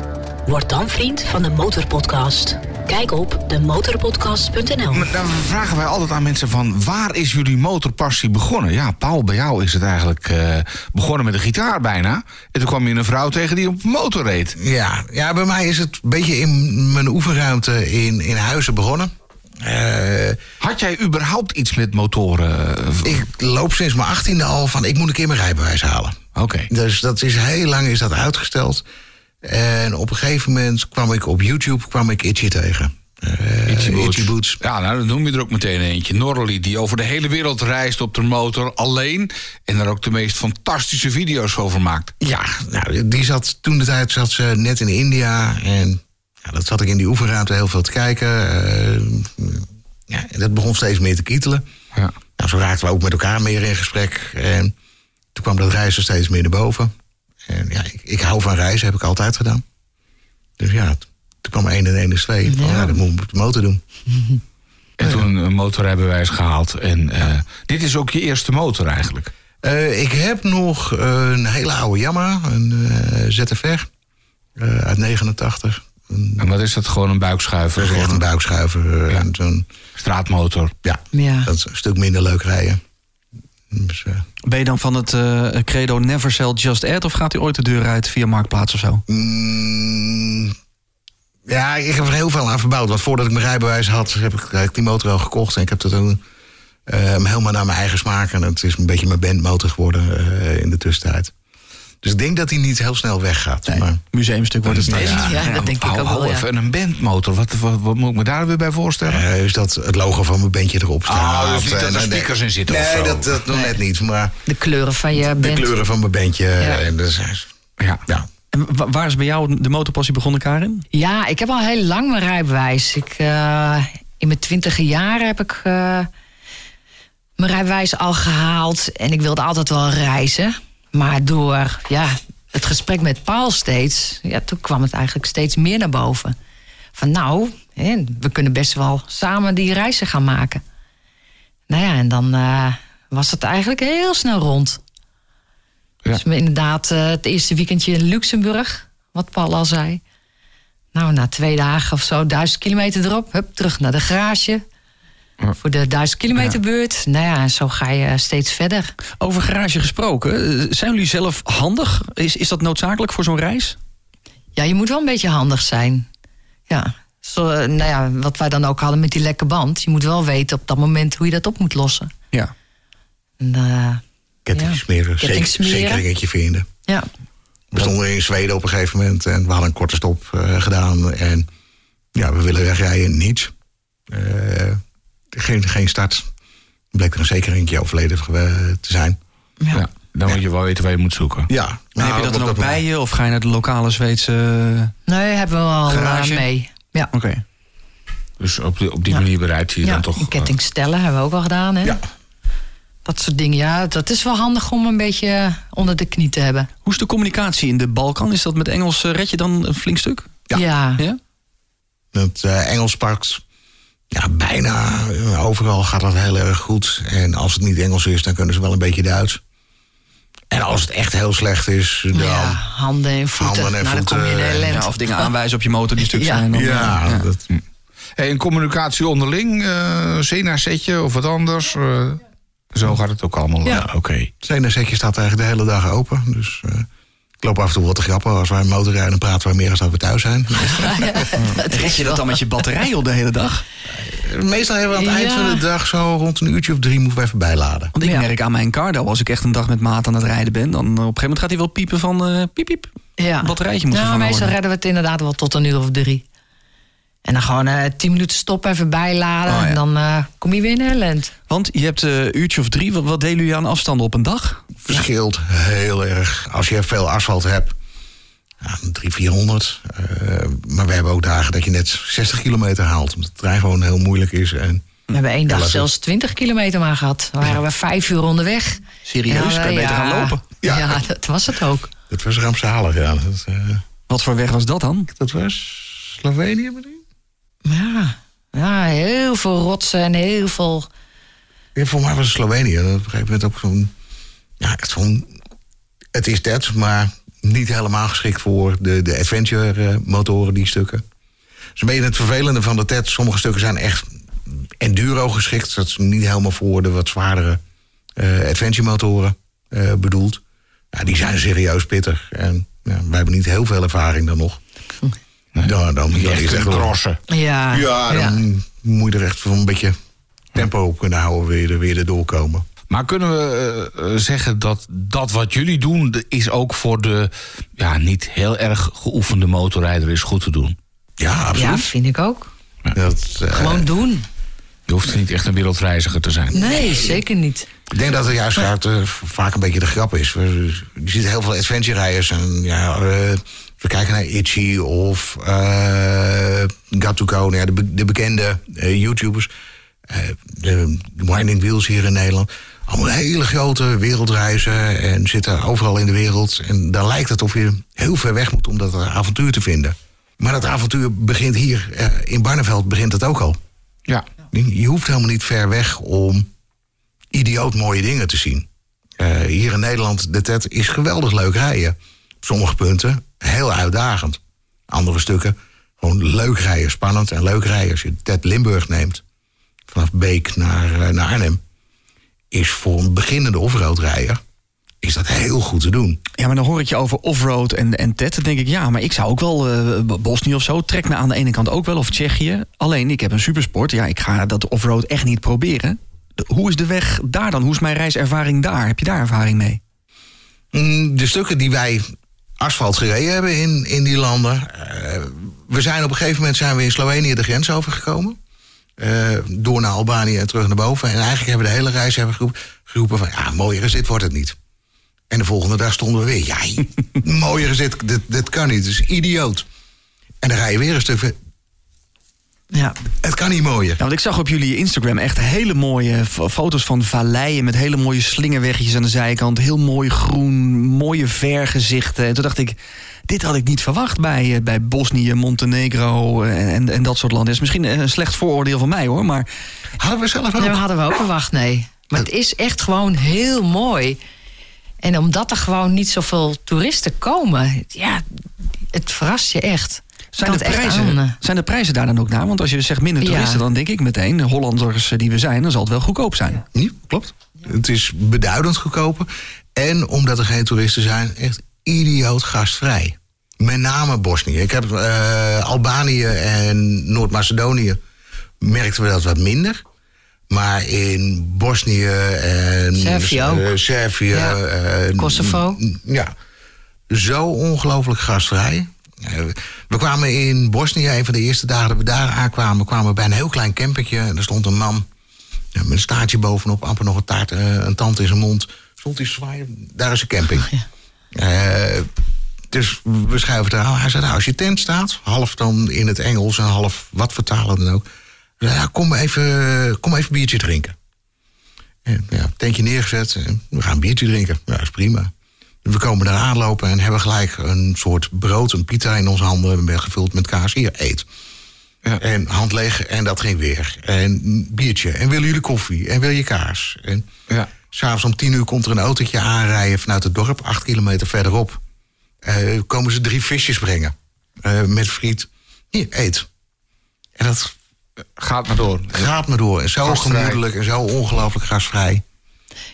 Word dan vriend van de Motorpodcast. Kijk op demotorpodcast.nl. Maar Dan vragen wij altijd aan mensen van... waar is jullie motorpassie begonnen? Ja, Paul, bij jou is het eigenlijk eh, begonnen met een gitaar bijna. En toen kwam je een vrouw tegen die op motor reed. Ja, ja, bij mij is het een beetje in mijn oefenruimte in, in huizen begonnen. Eh, Had jij überhaupt iets met motoren? eh, ik loop sinds mijn achttiende al van, ik moet een keer mijn rijbewijs halen. Oké. Dus dat is heel lang is dat uitgesteld. En op een gegeven moment kwam ik op YouTube kwam ik Itchy tegen. Eh, Itchy Boots. Itchy Boots. Ja, nou, dan noem je er ook meteen eentje. Norley, die over de hele wereld reist op de motor alleen. En daar ook de meest fantastische video's over maakt. Ja, nou, die zat toen de tijd zat ze net in India. En ja, dat zat ik in die oefenruimte heel veel te kijken. Eh, ja, en dat begon steeds meer te kietelen. Ja. Nou, zo raakten we ook met elkaar meer in gesprek. En toen kwam dat reizen steeds meer naar boven. En ja, ik, ik hou van reizen, heb ik altijd gedaan. Dus ja, toen kwam 1 en 1 is 2. Van, Ja. ja, dat moet ik op de motor doen. En toen een motorrijbewijs gehaald. En eh, dit is ook je eerste motor eigenlijk. Eh, ik heb nog een hele oude Yamaha, een eh, ZFR eh, uit 89. Een, En wat is dat? Gewoon een buikschuiver? dat is echt een buikschuiver. Ja. en zo'n, straatmotor. ja, Ja. dat is een stuk minder leuk rijden. Dus, eh, Ben je dan van het eh, credo never sell just add... of gaat hij ooit de deur uit via Marktplaats of zo? Mm, ja, ik heb er heel veel aan verbouwd. Want voordat ik mijn rijbewijs had, heb ik, heb ik die motor al gekocht. En ik heb dat toen eh, helemaal naar mijn eigen smaak. En het is een beetje mijn bandmotor geworden eh, in de tussentijd. Dus ik denk dat hij niet heel snel weggaat. Maar, Museumstuk wordt het straks. Ja, dat denk ik ook wel, ja. en een bandmotor. Wat, wat, wat moet ik me daar weer bij voorstellen? eh, is dat het logo van mijn bandje erop staat. Ah, dus niet dat er eh, speakers in zitten Nee, of zo. dat, dat nog net niet. Maar De kleuren van je de band. kleuren van mijn bandje. En dus, ja. ja. En wa- waar is bij jou de motorpassie begonnen, Karin? Ja, ik heb al heel lang mijn rijbewijs. Ik, eh, in mijn twintige jaren heb ik eh, mijn rijbewijs al gehaald. En ik wilde altijd wel reizen. Maar door ja, het gesprek met Paul steeds... Ja, toen kwam het eigenlijk steeds meer naar boven. Van nou, hè, we kunnen best wel samen die reizen gaan maken. Nou ja, en dan eh, was het eigenlijk heel snel rond. Ja. Dus we inderdaad eh, het eerste weekendje in Luxemburg, wat Paul al zei. Nou, na twee dagen of zo, duizend kilometer erop, hup, terug naar de garage. Ja. Voor de duizend kilometer beurt. Nou ja, zo ga je steeds verder. Over garage gesproken, eh, zijn jullie zelf handig? Is, is dat noodzakelijk voor zo'n reis? Ja, je moet wel een beetje handig zijn. Ja, zo, eh, nou ja, wat wij dan ook hadden met die lekke band. Je moet wel weten op dat moment hoe je dat op moet lossen. Ja. En, eh, Ketting Ja. smeren, Ketting zeker, smeren. vinden. ja. We stonden in Zweden op een gegeven moment en we hadden een korte stop eh, gedaan. En ja, we willen wegrijden, niet. Eh, geen, geen start. Bleek er een zeker eentje overleden te te zijn. Ja. Ja, dan moet je wel weten waar je moet zoeken. Ja. Nou, heb je dat dan ook bij moment- je? Of ga je naar de lokale Zweedse... Nee, hebben we al eh, Garage? mee. Ja. Oké. Dus op die, op die Ja. manier bereid je dan toch... een ketting stellen hebben we ook al gedaan. Hè? Ja. Dat soort dingen, ja. Dat is wel handig om een beetje eh, onder de knie te hebben. Hoe is de communicatie in de Balkan? Is dat met Engels, eh, red je dan een flink stuk? Ja. Ja. Ja? Het eh, Engels pakt ja, bijna eh, overal gaat dat heel erg goed. En als het niet Engels is, dan kunnen ze wel een beetje Duits. En als het echt heel slecht is, dan... Ja, handen en voeten. Handen en nou, dan kom je in ellende. Ja, of dingen aanwijzen op je motor die stuk Ja. zijn. dan, eh, Ja, dat, Hey, en communicatie onderling, eh Sena-setje of wat anders. eh, zo gaat het ook allemaal. Ja. eh, Oké. het setje staat eigenlijk de hele dag open. Dus eh, ik loop af en toe wat te grappen. Als wij motorrijden, dan praten we meer als dat we thuis zijn. Red je dat dan met je batterij op de hele dag? Meestal hebben we aan het eind van de dag zo rond een uurtje of drie moeten we even bijladen. Want ik Ja. merk aan mijn cardo, als ik echt een dag met maat aan het rijden ben... dan op een gegeven moment gaat hij wel piepen van eh, piep piep. Ja. Een batterijtje moet nou, vervangen meestal redden we het inderdaad wel tot een uur of drie. En dan gewoon eh, tien minuten stoppen, even bijladen. Oh, ja. En dan eh, kom je weer in Helend. Want je hebt eh, een uurtje of drie. Wat, wat delen jullie aan afstanden op een dag? Verschilt heel erg. Als je veel asfalt hebt, ja, 300, 400. Eh, maar we hebben ook dagen dat je net 60 kilometer haalt. Omdat de trein gewoon heel moeilijk is. En We hebben één dag zelfs 20 kilometer maar gehad. Dan waren we vijf uur onderweg. Serieus? Kan je beter ja. gaan lopen? Ja. Ja, dat was het ook. dat was rampzalig. Ja. Dat, eh, Wat voor weg was dat dan? dat was Slovenië misschien? Ja, ja heel veel rotsen en heel veel... Ja, voor mij was het Slovenië. En op een gegeven moment ook zo'n... Ja, echt zo'n... Het is dat, maar niet helemaal geschikt voor de, de adventure-motoren, die stukken. Dat is een beetje het vervelende van de TED. Sommige stukken zijn echt enduro geschikt. Dat is niet helemaal voor de wat zwaardere eh adventure-motoren eh, bedoeld. Ja, die zijn serieus pittig. En ja, wij hebben niet heel veel ervaring dan nog. Ja, dan, dan Je is echt crossen. Ja, ja, dan moet je er echt voor een beetje tempo op kunnen houden, weer, er- weer erdoor komen. Maar kunnen we eh, eh, zeggen dat dat wat jullie doen... is ook voor de ja, niet heel erg geoefende motorrijder is goed te doen? Ja, ja, absoluut. vind ik ook. Dat, eh, Gewoon doen. Je hoeft niet echt een wereldreiziger te zijn. Nee, zeker niet. ik denk dat er juist gaat, vaak een beetje de grap is. Je ziet heel veel adventure-rijders. En ja, we kijken naar Itchy of uh, nou ja, de, be- de bekende YouTubers. Eh, de Winding Wheels hier in Nederland. Allemaal hele grote wereldreizen en zitten overal in de wereld. En dan lijkt het of je heel ver weg moet om dat avontuur te vinden. Maar dat avontuur begint hier, eh, in Barneveld begint het ook al. Ja. Je hoeft helemaal niet ver weg om idioot mooie dingen te zien. Eh, hier in Nederland, de TED is geweldig leuk rijden. Op sommige punten heel uitdagend. Andere stukken gewoon leuk rijden, spannend en leuk rijden. Als je de TED Limburg neemt, vanaf Beek naar, eh, naar Arnhem... is voor een beginnende offroadrijder is dat heel goed te doen. Ja, maar dan hoor ik je over offroad en, en TED. Dan denk ik, ja, maar ik zou ook wel eh, Bosnië of zo. Trek me aan de ene kant ook wel, of Tsjechië. Alleen, ik heb een supersport. Ja, ik ga dat offroad echt niet proberen. De- hoe is de weg daar dan? Hoe is mijn reiservaring daar? Heb je daar ervaring mee? Mm, De stukken die wij asfalt gereden hebben in, in die landen. eh, we zijn op een gegeven moment zijn we in Slovenië de grens overgekomen. Eh, door naar Albanië en terug naar boven. En eigenlijk hebben we de hele reis hebben geroepen, geroepen van... ja, mooier is dit wordt het niet. En de volgende dag stonden we weer... ja, mooier is dit, dit, dit kan niet, het is idioot. En dan rij je weer een stuk... Ja. Het kan niet mooier. Ja, want ik zag op jullie Instagram echt hele mooie foto's van valleien... met hele mooie slingerweggetjes aan de zijkant. Heel mooi groen, mooie vergezichten. En toen dacht ik, dit had ik niet verwacht bij, eh, bij Bosnië, Montenegro eh, en, en dat soort landen. is misschien een slecht vooroordeel van mij hoor, maar... Hadden we zelf ook. Nee, dat hadden we ook verwacht, nee. Maar het is echt gewoon heel mooi. En omdat er gewoon niet zoveel toeristen komen, ja, het verrast je echt. Zijn de, prijzen, eh. zijn de prijzen daar dan ook naar? Want als je zegt minder Ja. toeristen, dan denk ik meteen... Hollanders die we zijn, dan zal het wel goedkoop zijn. Nee, klopt. Het is beduidend goedkoper. En omdat er geen toeristen zijn, echt idioot gastvrij. Met name Bosnië. Ik heb eh, Albanië en Noord-Macedonië merkten we dat wat minder. Maar in Bosnië en Servië ook. eh, Servië, Ja. eh, Kosovo. Ja, zo ongelooflijk gastvrij. We kwamen in Bosnië, een van de eerste dagen dat we daar aankwamen, kwamen we bij een heel klein campertje. En er stond een man ja, met een staartje bovenop, amper nog een taart, een tand in zijn mond. Stond hij zwaaien, daar is een camping. Eh, dus we schuiven het eraan. Hij zei, nou, als je tent staat, half dan in het Engels en half wat vertalen dan ook. Zei, ja, kom even, kom even biertje drinken. En, ja, tentje neergezet, en we gaan een biertje drinken. Ja, is prima. We komen daar aanlopen en hebben gelijk een soort brood, een pita in onze handen. Met gevuld met kaas. Hier, eet. Ja. En hand leeg en dat ging weer. En biertje. En willen jullie koffie? En wil je kaas? En Ja. S'avonds om tien uur komt er een autootje aanrijden vanuit het dorp, acht kilometer verderop. Eh, komen ze drie visjes brengen. eh, met friet. Hier, eet. En dat Gaat maar door. gaat me door. En zo Gastvrij. gemoedelijk en zo ongelooflijk gastvrij.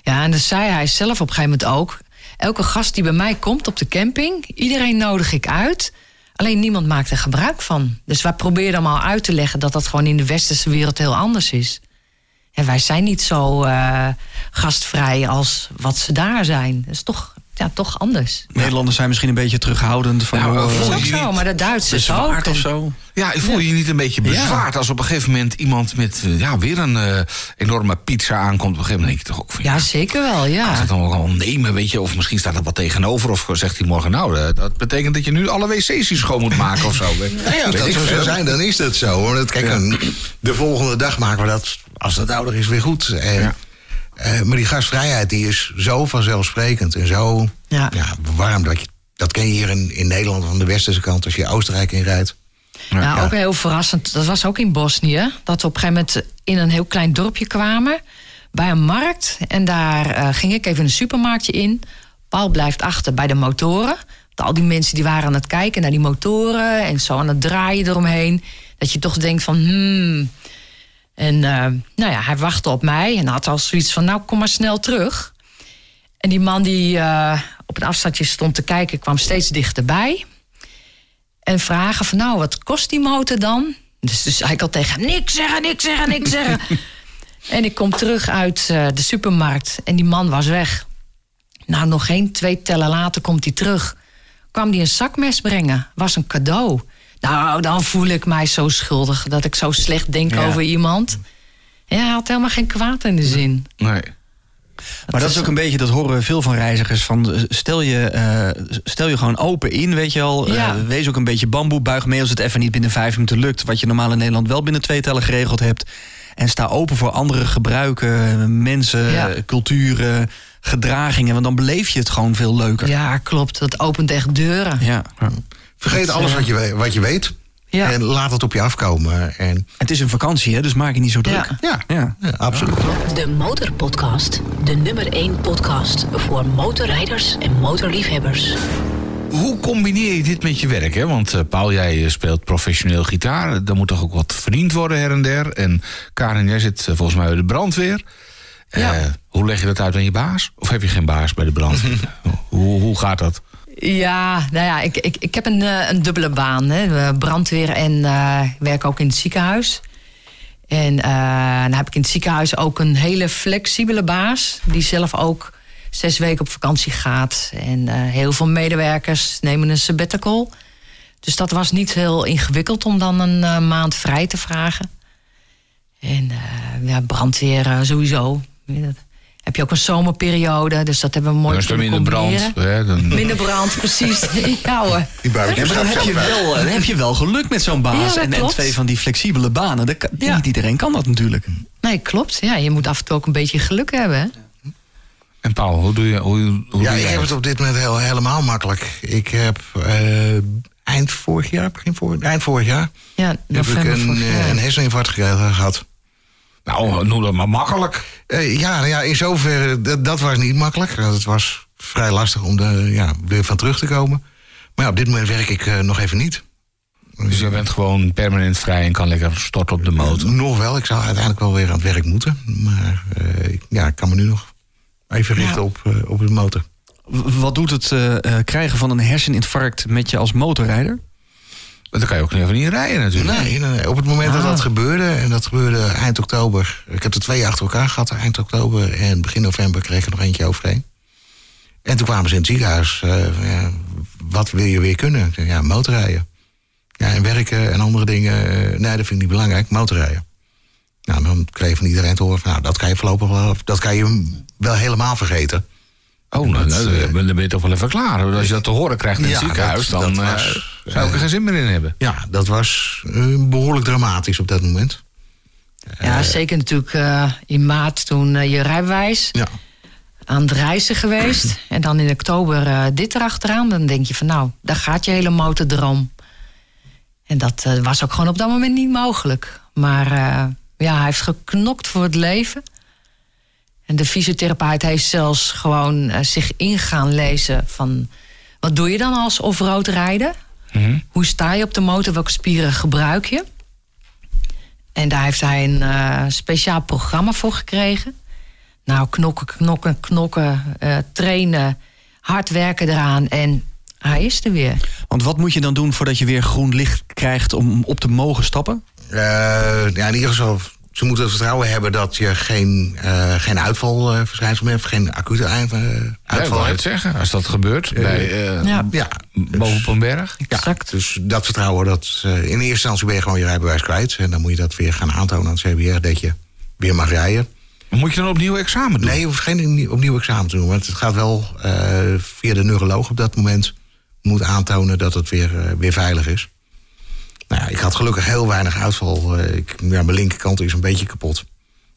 Ja, en dat zei hij zelf op een gegeven moment ook. Elke gast die bij mij komt op de camping, iedereen nodig ik uit. Alleen niemand maakt er gebruik van. Dus wij proberen hem al uit te leggen dat dat gewoon in de westerse wereld heel anders is. En wij zijn niet zo eh, gastvrij als wat ze daar zijn. Dat is toch, ja, toch anders. Nederlanders zijn misschien een beetje terughoudend van... Ja, maar joh, Dat is voel ook je zo, niet maar de Duitsers ook. of zo. Ja, voel je je niet een beetje bezwaard als op een gegeven moment iemand met eh, ja, weer een eh, enorme pizza aankomt? Op een gegeven moment denk je toch ook van Ja, zeker wel, Gaat ja. het dan wel nemen, weet je? Of misschien staat er wat tegenover. Of zegt hij morgen, nou, eh, dat betekent dat je nu alle wc's schoon moet maken of zo. Ja, als dat zo zou zijn, dan is dat zo. Hoor. Kijk, de volgende dag maken we dat, als dat nodig is, weer goed. En, Ja. eh, maar die gastvrijheid die is zo vanzelfsprekend en zo Ja. ja. warm. Dat, je, dat ken je hier in, in Nederland aan de westerse kant als je Oostenrijk inrijdt. Nou, Ja. ook heel verrassend. Dat was ook in Bosnië. Dat we op een gegeven moment in een heel klein dorpje kwamen. Bij een markt. En daar eh, ging ik even een supermarktje in. Paul blijft achter bij de motoren. Want al die mensen die waren aan het kijken naar die motoren. En zo aan het draaien eromheen. Dat je toch denkt van... Hmm. En eh, nou ja, hij wachtte op mij. En had al zoiets van, nou kom maar snel terug. En die man die eh, op een afstandje stond te kijken... kwam steeds dichterbij. En vragen van nou, wat kost die motor dan? Dus, dus ik al tegen niks zeggen, niks zeggen, niks zeggen. en ik kom terug uit eh, de supermarkt en die man was weg. Nou, nog geen twee tellen later komt hij terug. Kwam hij een zakmes brengen, was een cadeau. Nou, dan voel ik mij zo schuldig dat ik zo slecht denk Ja. over iemand. Ja, hij had helemaal geen kwaad in de zin. Nee. Maar dat is ook een beetje, dat horen we veel van reizigers. Van, eh, stel, je, eh, stel je gewoon open in, weet je al. Ja. Eh, wees ook een beetje bamboe. Buig mee als het even niet binnen vijf minuten lukt. Wat je normaal in Nederland wel binnen twee tellen geregeld hebt. En sta open voor andere gebruiken, mensen, Ja. culturen, gedragingen. Want dan beleef je het gewoon veel leuker. Ja, klopt. Dat opent echt deuren. Ja. Vergeet Dat, alles eh, wat je, wat je weet. Ja. En laat het op je afkomen. En, Het is een vakantie, hè, dus maak je niet zo druk. Ja. ja, Ja. ja, absoluut. De Motorpodcast. De nummer 1 podcast voor motorrijders en motorliefhebbers. Hoe combineer je dit met je werk? Hè? Want eh, Paul, jij eh, speelt professioneel gitaar. Er moet toch ook wat verdiend worden her en der. En Karin, jij zit volgens mij bij de brandweer. Eh, Ja. hoe leg je dat uit aan je baas? Of heb je geen baas bij de brandweer? hoe, hoe gaat dat? Ja, nou ja, ik, ik, ik heb een, eh, een dubbele baan. Hè. Brandweer en eh, werk ook in het ziekenhuis. En eh, dan heb ik in het ziekenhuis ook een hele flexibele baas... die zelf ook zes weken op vakantie gaat. En heel veel medewerkers nemen een sabbatical. Dus dat was niet heel ingewikkeld om dan een maand vrij te vragen. En ja, brandweer sowieso. Heb je ook een zomerperiode. Dus dat hebben we mooi Dan is kunnen minder brand. Hè, dan, Minder brand, precies. ja hoor. Die Ja, buikjes maar dan heb je wel, dan heb je wel geluk met zo'n baas. Ja, en, en twee van die flexibele banen. Dat kan- Ja. Niet iedereen kan dat natuurlijk. Nee, klopt. Ja, je moet af en toe ook een beetje geluk hebben. Hè? En Paul, hoe doe je, hoe, hoe Ja, doe ik jij heb het op dit moment heel, helemaal makkelijk. Ik heb eh, eind vorig jaar, begin vorig, eind vorig jaar, Ja, heb ik november een, eh, een herseninfarct gekregen gehad. Nou, noem dat maar makkelijk. Eh, ja, nou ja, in zoverre, dat, dat was niet makkelijk. Het was vrij lastig om er ja, weer van terug te komen. Maar ja, op dit moment werk ik eh, nog even niet. Dus je bent gewoon permanent vrij en kan lekker storten op de motor. Nog wel, ik zou uiteindelijk wel weer aan het werk moeten. Maar eh, ik- ja, ik kan me nu nog even richten op, eh, op de motor. W- Wat doet het eh, eh, krijgen van een herseninfarct met je als motorrijder? Dan kan je ook even niet rijden natuurlijk. Nee, nee, nee. op het moment dat Ah. dat gebeurde, en dat gebeurde eind oktober. Ik heb er twee achter elkaar gehad, eind oktober en begin november kreeg ik er nog eentje overheen. En toen kwamen ze in het ziekenhuis. eh, ja, wat wil je weer kunnen? Ja, motorrijden. Ja, en werken en andere dingen. eh, nee, dat vind ik niet belangrijk. Motorrijden. Nou, dan kreeg van iedereen te horen van, nou, dat kan je voorlopig wel, dat kan je wel helemaal vergeten. Oh, nou, Dat, nou, eh, dan ben je toch wel even klaar. Want Als je dat te horen krijgt in het Ja, ziekenhuis, dat- dan dat eh, was, zou ik er geen zin meer in hebben. Ja, dat was eh, behoorlijk dramatisch op dat moment. Ja, zeker natuurlijk eh, in maart toen eh, je rijbewijs. Ja. aan het reizen geweest. En dan in oktober eh, dit erachteraan. Dan denk je van nou, daar gaat je hele motordroom. En dat eh, was ook gewoon op dat moment niet mogelijk. Maar eh, ja, hij heeft geknokt voor het leven. En de fysiotherapeut heeft zelfs gewoon eh, zich ingaan lezen van... wat doe je dan als off-road rijden? Hoe sta je op de motor? Welke spieren gebruik je? En daar heeft hij een eh, speciaal programma voor gekregen. Nou, knokken, knokken, knokken, eh, trainen, hard werken eraan. En hij is er weer. Want wat moet je dan doen voordat je weer groen licht krijgt om op te mogen stappen? Eh, ja, in ieder geval, ze moeten het vertrouwen hebben dat je geen, eh geen uitvalverschijnselen hebt, geen acute eh, Ja, ik uitval wou het zeggen. Als dat gebeurt bij, eh, Ja, Ja, boven op een berg. exact. dus dat vertrouwen, dat, eh, in eerste instantie ben je gewoon je rijbewijs kwijt. En dan moet je dat weer gaan aantonen aan het CBR dat je weer mag rijden. Moet je dan opnieuw examen doen? Nee, je hoeft geen nie- opnieuw examen te doen. Want het gaat wel eh, via de neuroloog op dat moment. Moet aantonen dat het weer, eh, weer veilig is. Nou ja, ik had gelukkig heel weinig uitval. Eh, ik, ja, mijn linkerkant is een beetje kapot.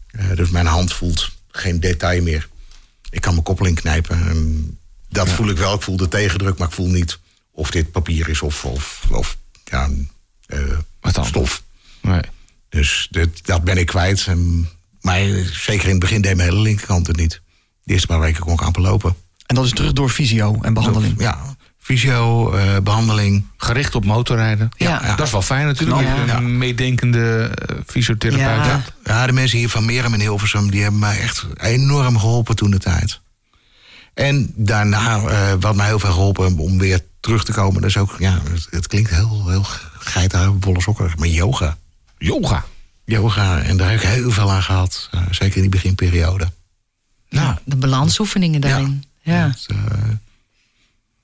Eh, dus mijn hand voelt geen detail meer. Ik kan mijn koppeling knijpen. En dat voel ik wel. Ik voel de tegendruk, maar ik voel niet of dit papier is of, of, of ja, eh, Wat dan? stof. Nee. Dus dit, dat ben ik kwijt. En, maar zeker in het begin deed mijn hele linkerkant het niet. De eerste paar weken kon ik amper lopen. En dat is terug door fysio en behandeling. Ja, fysio, eh, behandeling. Gericht op motorrijden. Ja. Dat is wel fijn natuurlijk. Een meedenkende eh, fysiotherapeut Ja. de mensen hier van Merum en Hilversum... die hebben mij echt enorm geholpen toen de tijd. En daarna, eh, wat mij heel veel geholpen om weer terug te komen... dat is ook, ja, het, het klinkt heel, heel geiten, bolle sokken, maar yoga. Yoga. Yoga, en daar heb ik heel veel aan gehad. eh, zeker in die beginperiode. Nou, de balansoefeningen daarin. Ja. Dat,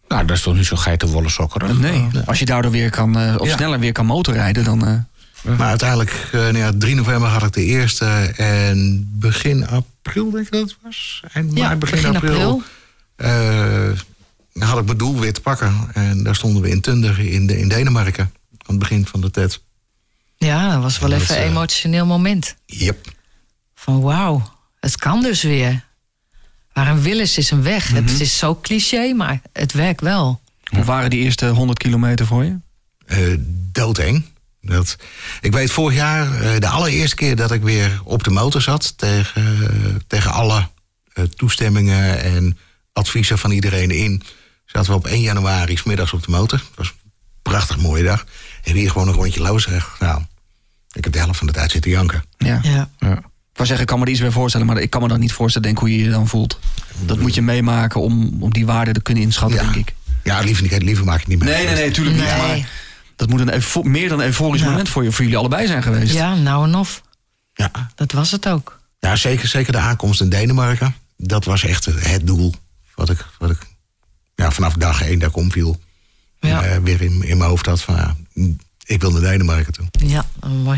Nou, dat is toch niet zo geitenwolle sokken. Nee, als je daardoor weer kan, eh, of Ja. sneller weer kan motorrijden, dan. eh, Maar uiteindelijk, eh, nou ja, 3 november had ik de eerste. En begin april, denk ik dat het was. Eind Ja, maart, begin, begin april. april. eh, had ik mijn doel weer te pakken. En daar stonden we in Tunder in, de, in Denemarken. Aan het begin van de TED. Ja, dat was wel Dat, even een emotioneel moment. Yep. Van wauw, het kan dus weer. Waar een wil is, een weg. Het is zo cliché, maar het werkt wel. Hoe waren die eerste 100 kilometer voor je? eh doodeng. Dat, ik weet vorig jaar, eh, de allereerste keer dat ik weer op de motor zat... tegen, tegen alle eh, toestemmingen en adviezen van iedereen in... zaten we op 1 januari 's middags op de motor. Het was een prachtig mooie dag. En hier gewoon een rondje lozen. Nou, ik heb de helft van de tijd zitten janken. Ja. Ja. Ja. Ik wou zeggen, ik kan me er iets bij voorstellen, maar ik kan me dan niet voorstellen denk, hoe je je dan voelt. Dat moet je meemaken om, om die waarde te kunnen inschatten, Ja. denk ik. Ja, liever, niet, liever maak ik niet meer. Nee, nee, nee, natuurlijk niet. Maar dat moet een meer dan een euforisch Ja. moment voor, je, voor jullie allebei zijn geweest. ja, nou en of. Ja, Dat was het ook. Ja, zeker, zeker de aankomst in Denemarken. Dat was echt het- doel. Wat ik, wat ik ja, vanaf dag één dat ik omviel. Ja. eh, weer in, in mijn hoofd had van ja, ik wil naar Denemarken toe. Ja, een mooi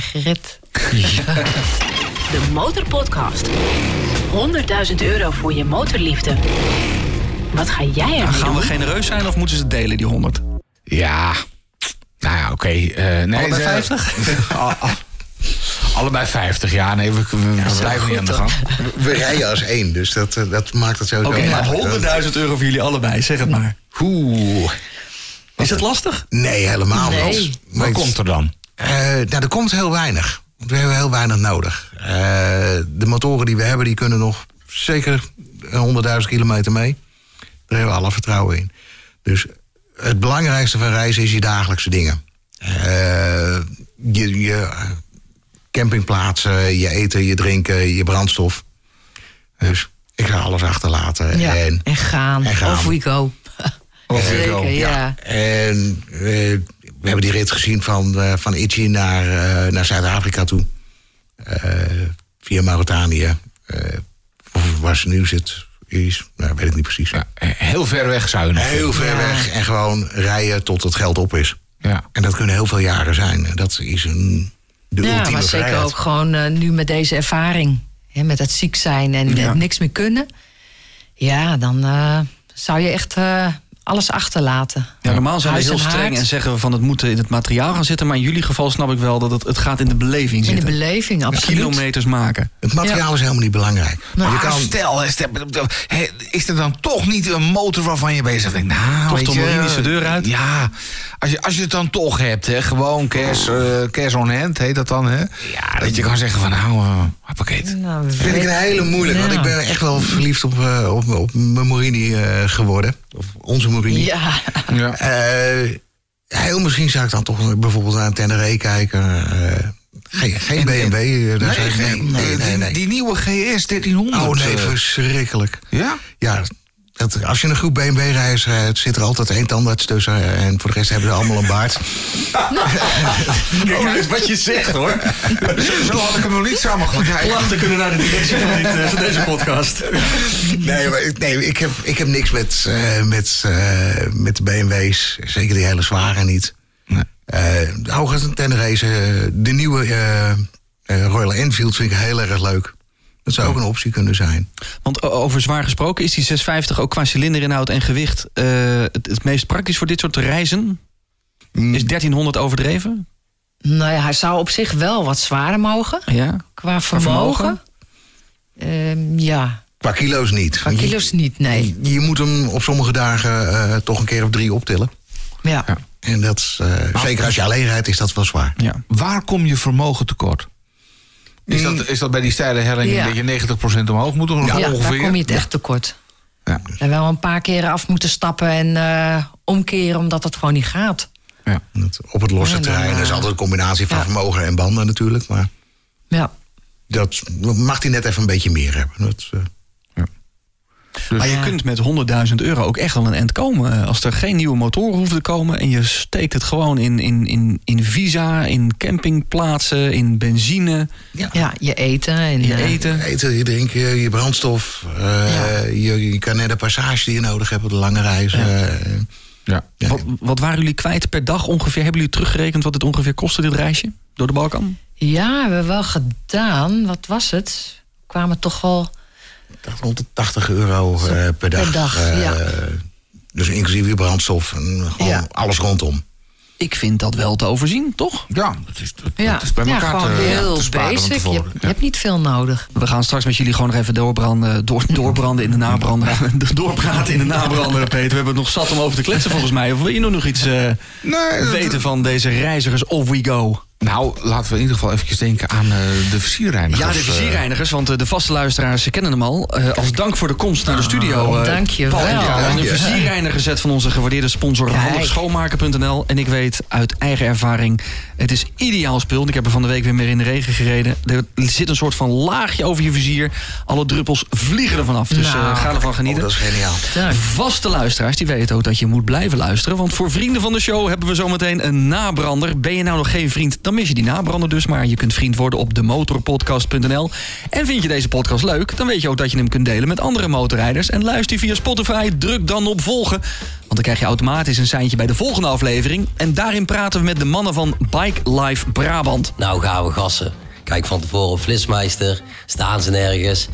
gerit. De Motorpodcast. 100.000 euro voor je motorliefde. Wat ga jij ermee Nou, gaan doen? we genereus zijn of moeten ze het delen, die 100? Ja, nou ja, oké. eh, nee, Allebei ze- 50? Al- al- Allebei 50, ja. Nee, we, blijven niet aan de gang. We rijden als één, dus dat, eh, dat maakt het sowieso Oké, nou, makkelijk. 100.000 euro voor jullie allebei, zeg het maar. Oeh. Is het lastig? Nee, helemaal Nee. niet. Wat Maar komt er dan? Eh, nou, er komt heel weinig. Want we hebben heel weinig nodig. Eh, de motoren die we hebben, die kunnen nog zeker 100.000 kilometer mee. Daar hebben we alle vertrouwen in. Dus het belangrijkste van reizen is je dagelijkse dingen. Eh, je, je campingplaatsen, je eten, je drinken, je brandstof. Dus ik ga alles achterlaten. Ja, En, en, gaan. en gaan. Off we go. Off we go, ja. en eh, we hebben die rit gezien van, eh, van Itchy naar, eh, naar Zuid-Afrika toe. Eh, via Mauritanië. Eh, of waar ze nu zit, is, nou, weet ik niet precies. Ja, heel ver weg zou je nog Heel ver Ja. weg en gewoon rijden tot het geld op is. Ja. En dat kunnen heel veel jaren zijn. En Dat is een, de Ja, ultieme maar zeker vrijheid. ook gewoon nu met deze ervaring. Hè, met het ziek zijn en Ja. eh, niks meer kunnen. Ja, dan eh, zou je echt eh, alles achterlaten. Ja, normaal zijn we heel en streng haard. en zeggen we van het moet in het materiaal gaan zitten. Maar in jullie geval snap ik wel dat het, het gaat in de beleving In de zitten. beleving, absoluut. Kilometers maken. Het materiaal is helemaal niet belangrijk. Nou, je kan, stel, is er dan toch niet een motor waarvan je bezig bent? Nou, Toch de deur uit? Ja, als je, als je het dan toch hebt, hè, gewoon cash, eh, cash on hand, heet dat dan, hè? Ja, dat je kan zeggen van, nou, uh, pakket. Nou, vind ik een hele moeilijk. Want ik ben echt wel verliefd op, eh, op, op mijn Morini eh, geworden. Of onze Morini. Ja, Ja. Eh, heel misschien zou ik dan toch bijvoorbeeld een Tenere kijken. eh, geen geen BMW. daar Nee, nee, nee, die, die nieuwe GS 1300. Oh nee, verschrikkelijk. ja? Ja, dat, als je een goed BMW-reis rijdt, zit er altijd één tandarts tussen. En voor de rest hebben ze allemaal een baard. Kijk uit wat je zegt hoor. Zo, had ik hem nog niet ik- Klachten kunnen naar de directie van, dit, eh, van deze podcast. Nee, maar, nee ik, heb, ik heb niks met, eh, met, eh, met de BMW's. Zeker die hele zware niet. Nee. Eh hooguit een Tenere. eh, de nieuwe eh, eh, Royal Enfield vind ik heel erg leuk. Dat zou ook een optie kunnen zijn. Want over zwaar gesproken, is die 650 ook qua cilinderinhoud en gewicht eh, het, het meest praktisch voor dit soort reizen? Is 1300 overdreven? nou ja, hij zou op zich wel wat zwaarder mogen. Ja. Qua vermogen? vermogen. Ehm, ja, Qua kilo's niet. qua kilo's niet, nee. Je, je moet hem op sommige dagen eh, toch een keer of drie optillen. Ja. Ja. En dat, is, eh, zeker als je alleen rijdt, is dat wel zwaar. ja. Waar kom je vermogen tekort? Is dat, is dat bij die steile helling Ja. dat je 90% omhoog moet doen? Ja, ongeveer? daar kom je het echt tekort. Ja. En wel een paar keren af moeten stappen en eh, omkeren omdat het gewoon niet gaat. Ja. Dat op het losse Ja, dan, terrein is eh, altijd een combinatie van ja. vermogen en banden natuurlijk. Maar Ja. dat mag hij net even een beetje meer hebben. Dat, eh, Dus- Maar je Ja. kunt met 100.000 euro ook echt wel een end komen. Eh, Als er geen nieuwe motoren hoeven te komen en je steekt het gewoon in, in, in, in visa, in campingplaatsen, in benzine, ja, je eten. En, je eh, eten. eten, je drinken, je brandstof. eh, Ja. je, je kan net de passage die je nodig hebt op de lange reis. eh, ja. ja. Wat, wat waren jullie kwijt per dag ongeveer? Hebben jullie teruggerekend wat het ongeveer kostte, dit reisje? Door de Balkan? Ja, hebben we wel gedaan. Wat was het? We kwamen toch wel... Rond de 80 euro eh, per dag. dag, eh, ja. Dus inclusief je brandstof en gewoon Ja. alles rondom. Ik vind dat wel te overzien, toch? Ja, dat is, dat, Ja, dat is bij ja elkaar gewoon te, heel te basic. Je, hebt- je hebt niet veel nodig. We gaan straks met jullie gewoon nog even doorbranden, door, doorbranden in de nabrander. doorpraten in de nabrander, Peter. We hebben het nog zat om over te kletsen volgens mij. Of wil je nog nog iets eh, Nee, dat- weten van deze reizigers of we go? Nou, laten we in ieder geval eventjes denken aan eh, de versierreinigers. Ja, de visierreinigers, want eh, de vaste luisteraars ze kennen hem al. Eh, als dank voor de komst naar de studio. eh, Dank je Paul. wel. Ja, een Ja. visierreinigerzet van onze gewaardeerde sponsor handigschoonmaken.nl. En ik weet uit eigen ervaring, het is ideaal spul. Ik heb er van de week weer meer in de regen gereden. Er zit een soort van laagje over je vizier. Alle druppels vliegen er vanaf. Dus eh, Nou. ga ervan Oh, genieten. dat is geniaal. Dank. Vaste luisteraars die weten ook dat je moet blijven luisteren. Want voor vrienden van de show hebben we zometeen een nabrander. Ben je nou nog geen vriend, dan mis je die nabrander dus. Maar je kunt vriend worden op demotorpodcast.nl. En vind je deze podcast leuk, dan weet je ook dat je hem kunt delen met andere motorrijders. En luister via Spotify, druk dan op volgen. Want dan krijg je automatisch een seintje bij de volgende aflevering. En daarin praten we met de mannen van Bike Life Brabant. Nou gaan we gassen. Kijk van tevoren Flitsmeister. Staan ze nergens.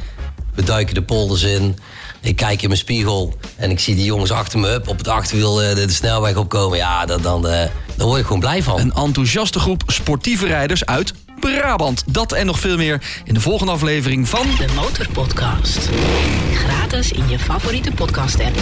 We duiken de polders in. Ik kijk in mijn spiegel en ik zie die jongens achter me op het achterwiel eh, de, snelweg opkomen. Ja, dat, dan, eh, daar word ik gewoon blij van. Een enthousiaste groep sportieve rijders uit Brabant. Dat en nog veel meer in de volgende aflevering van... De Motorpodcast. Gratis in je favoriete podcast app.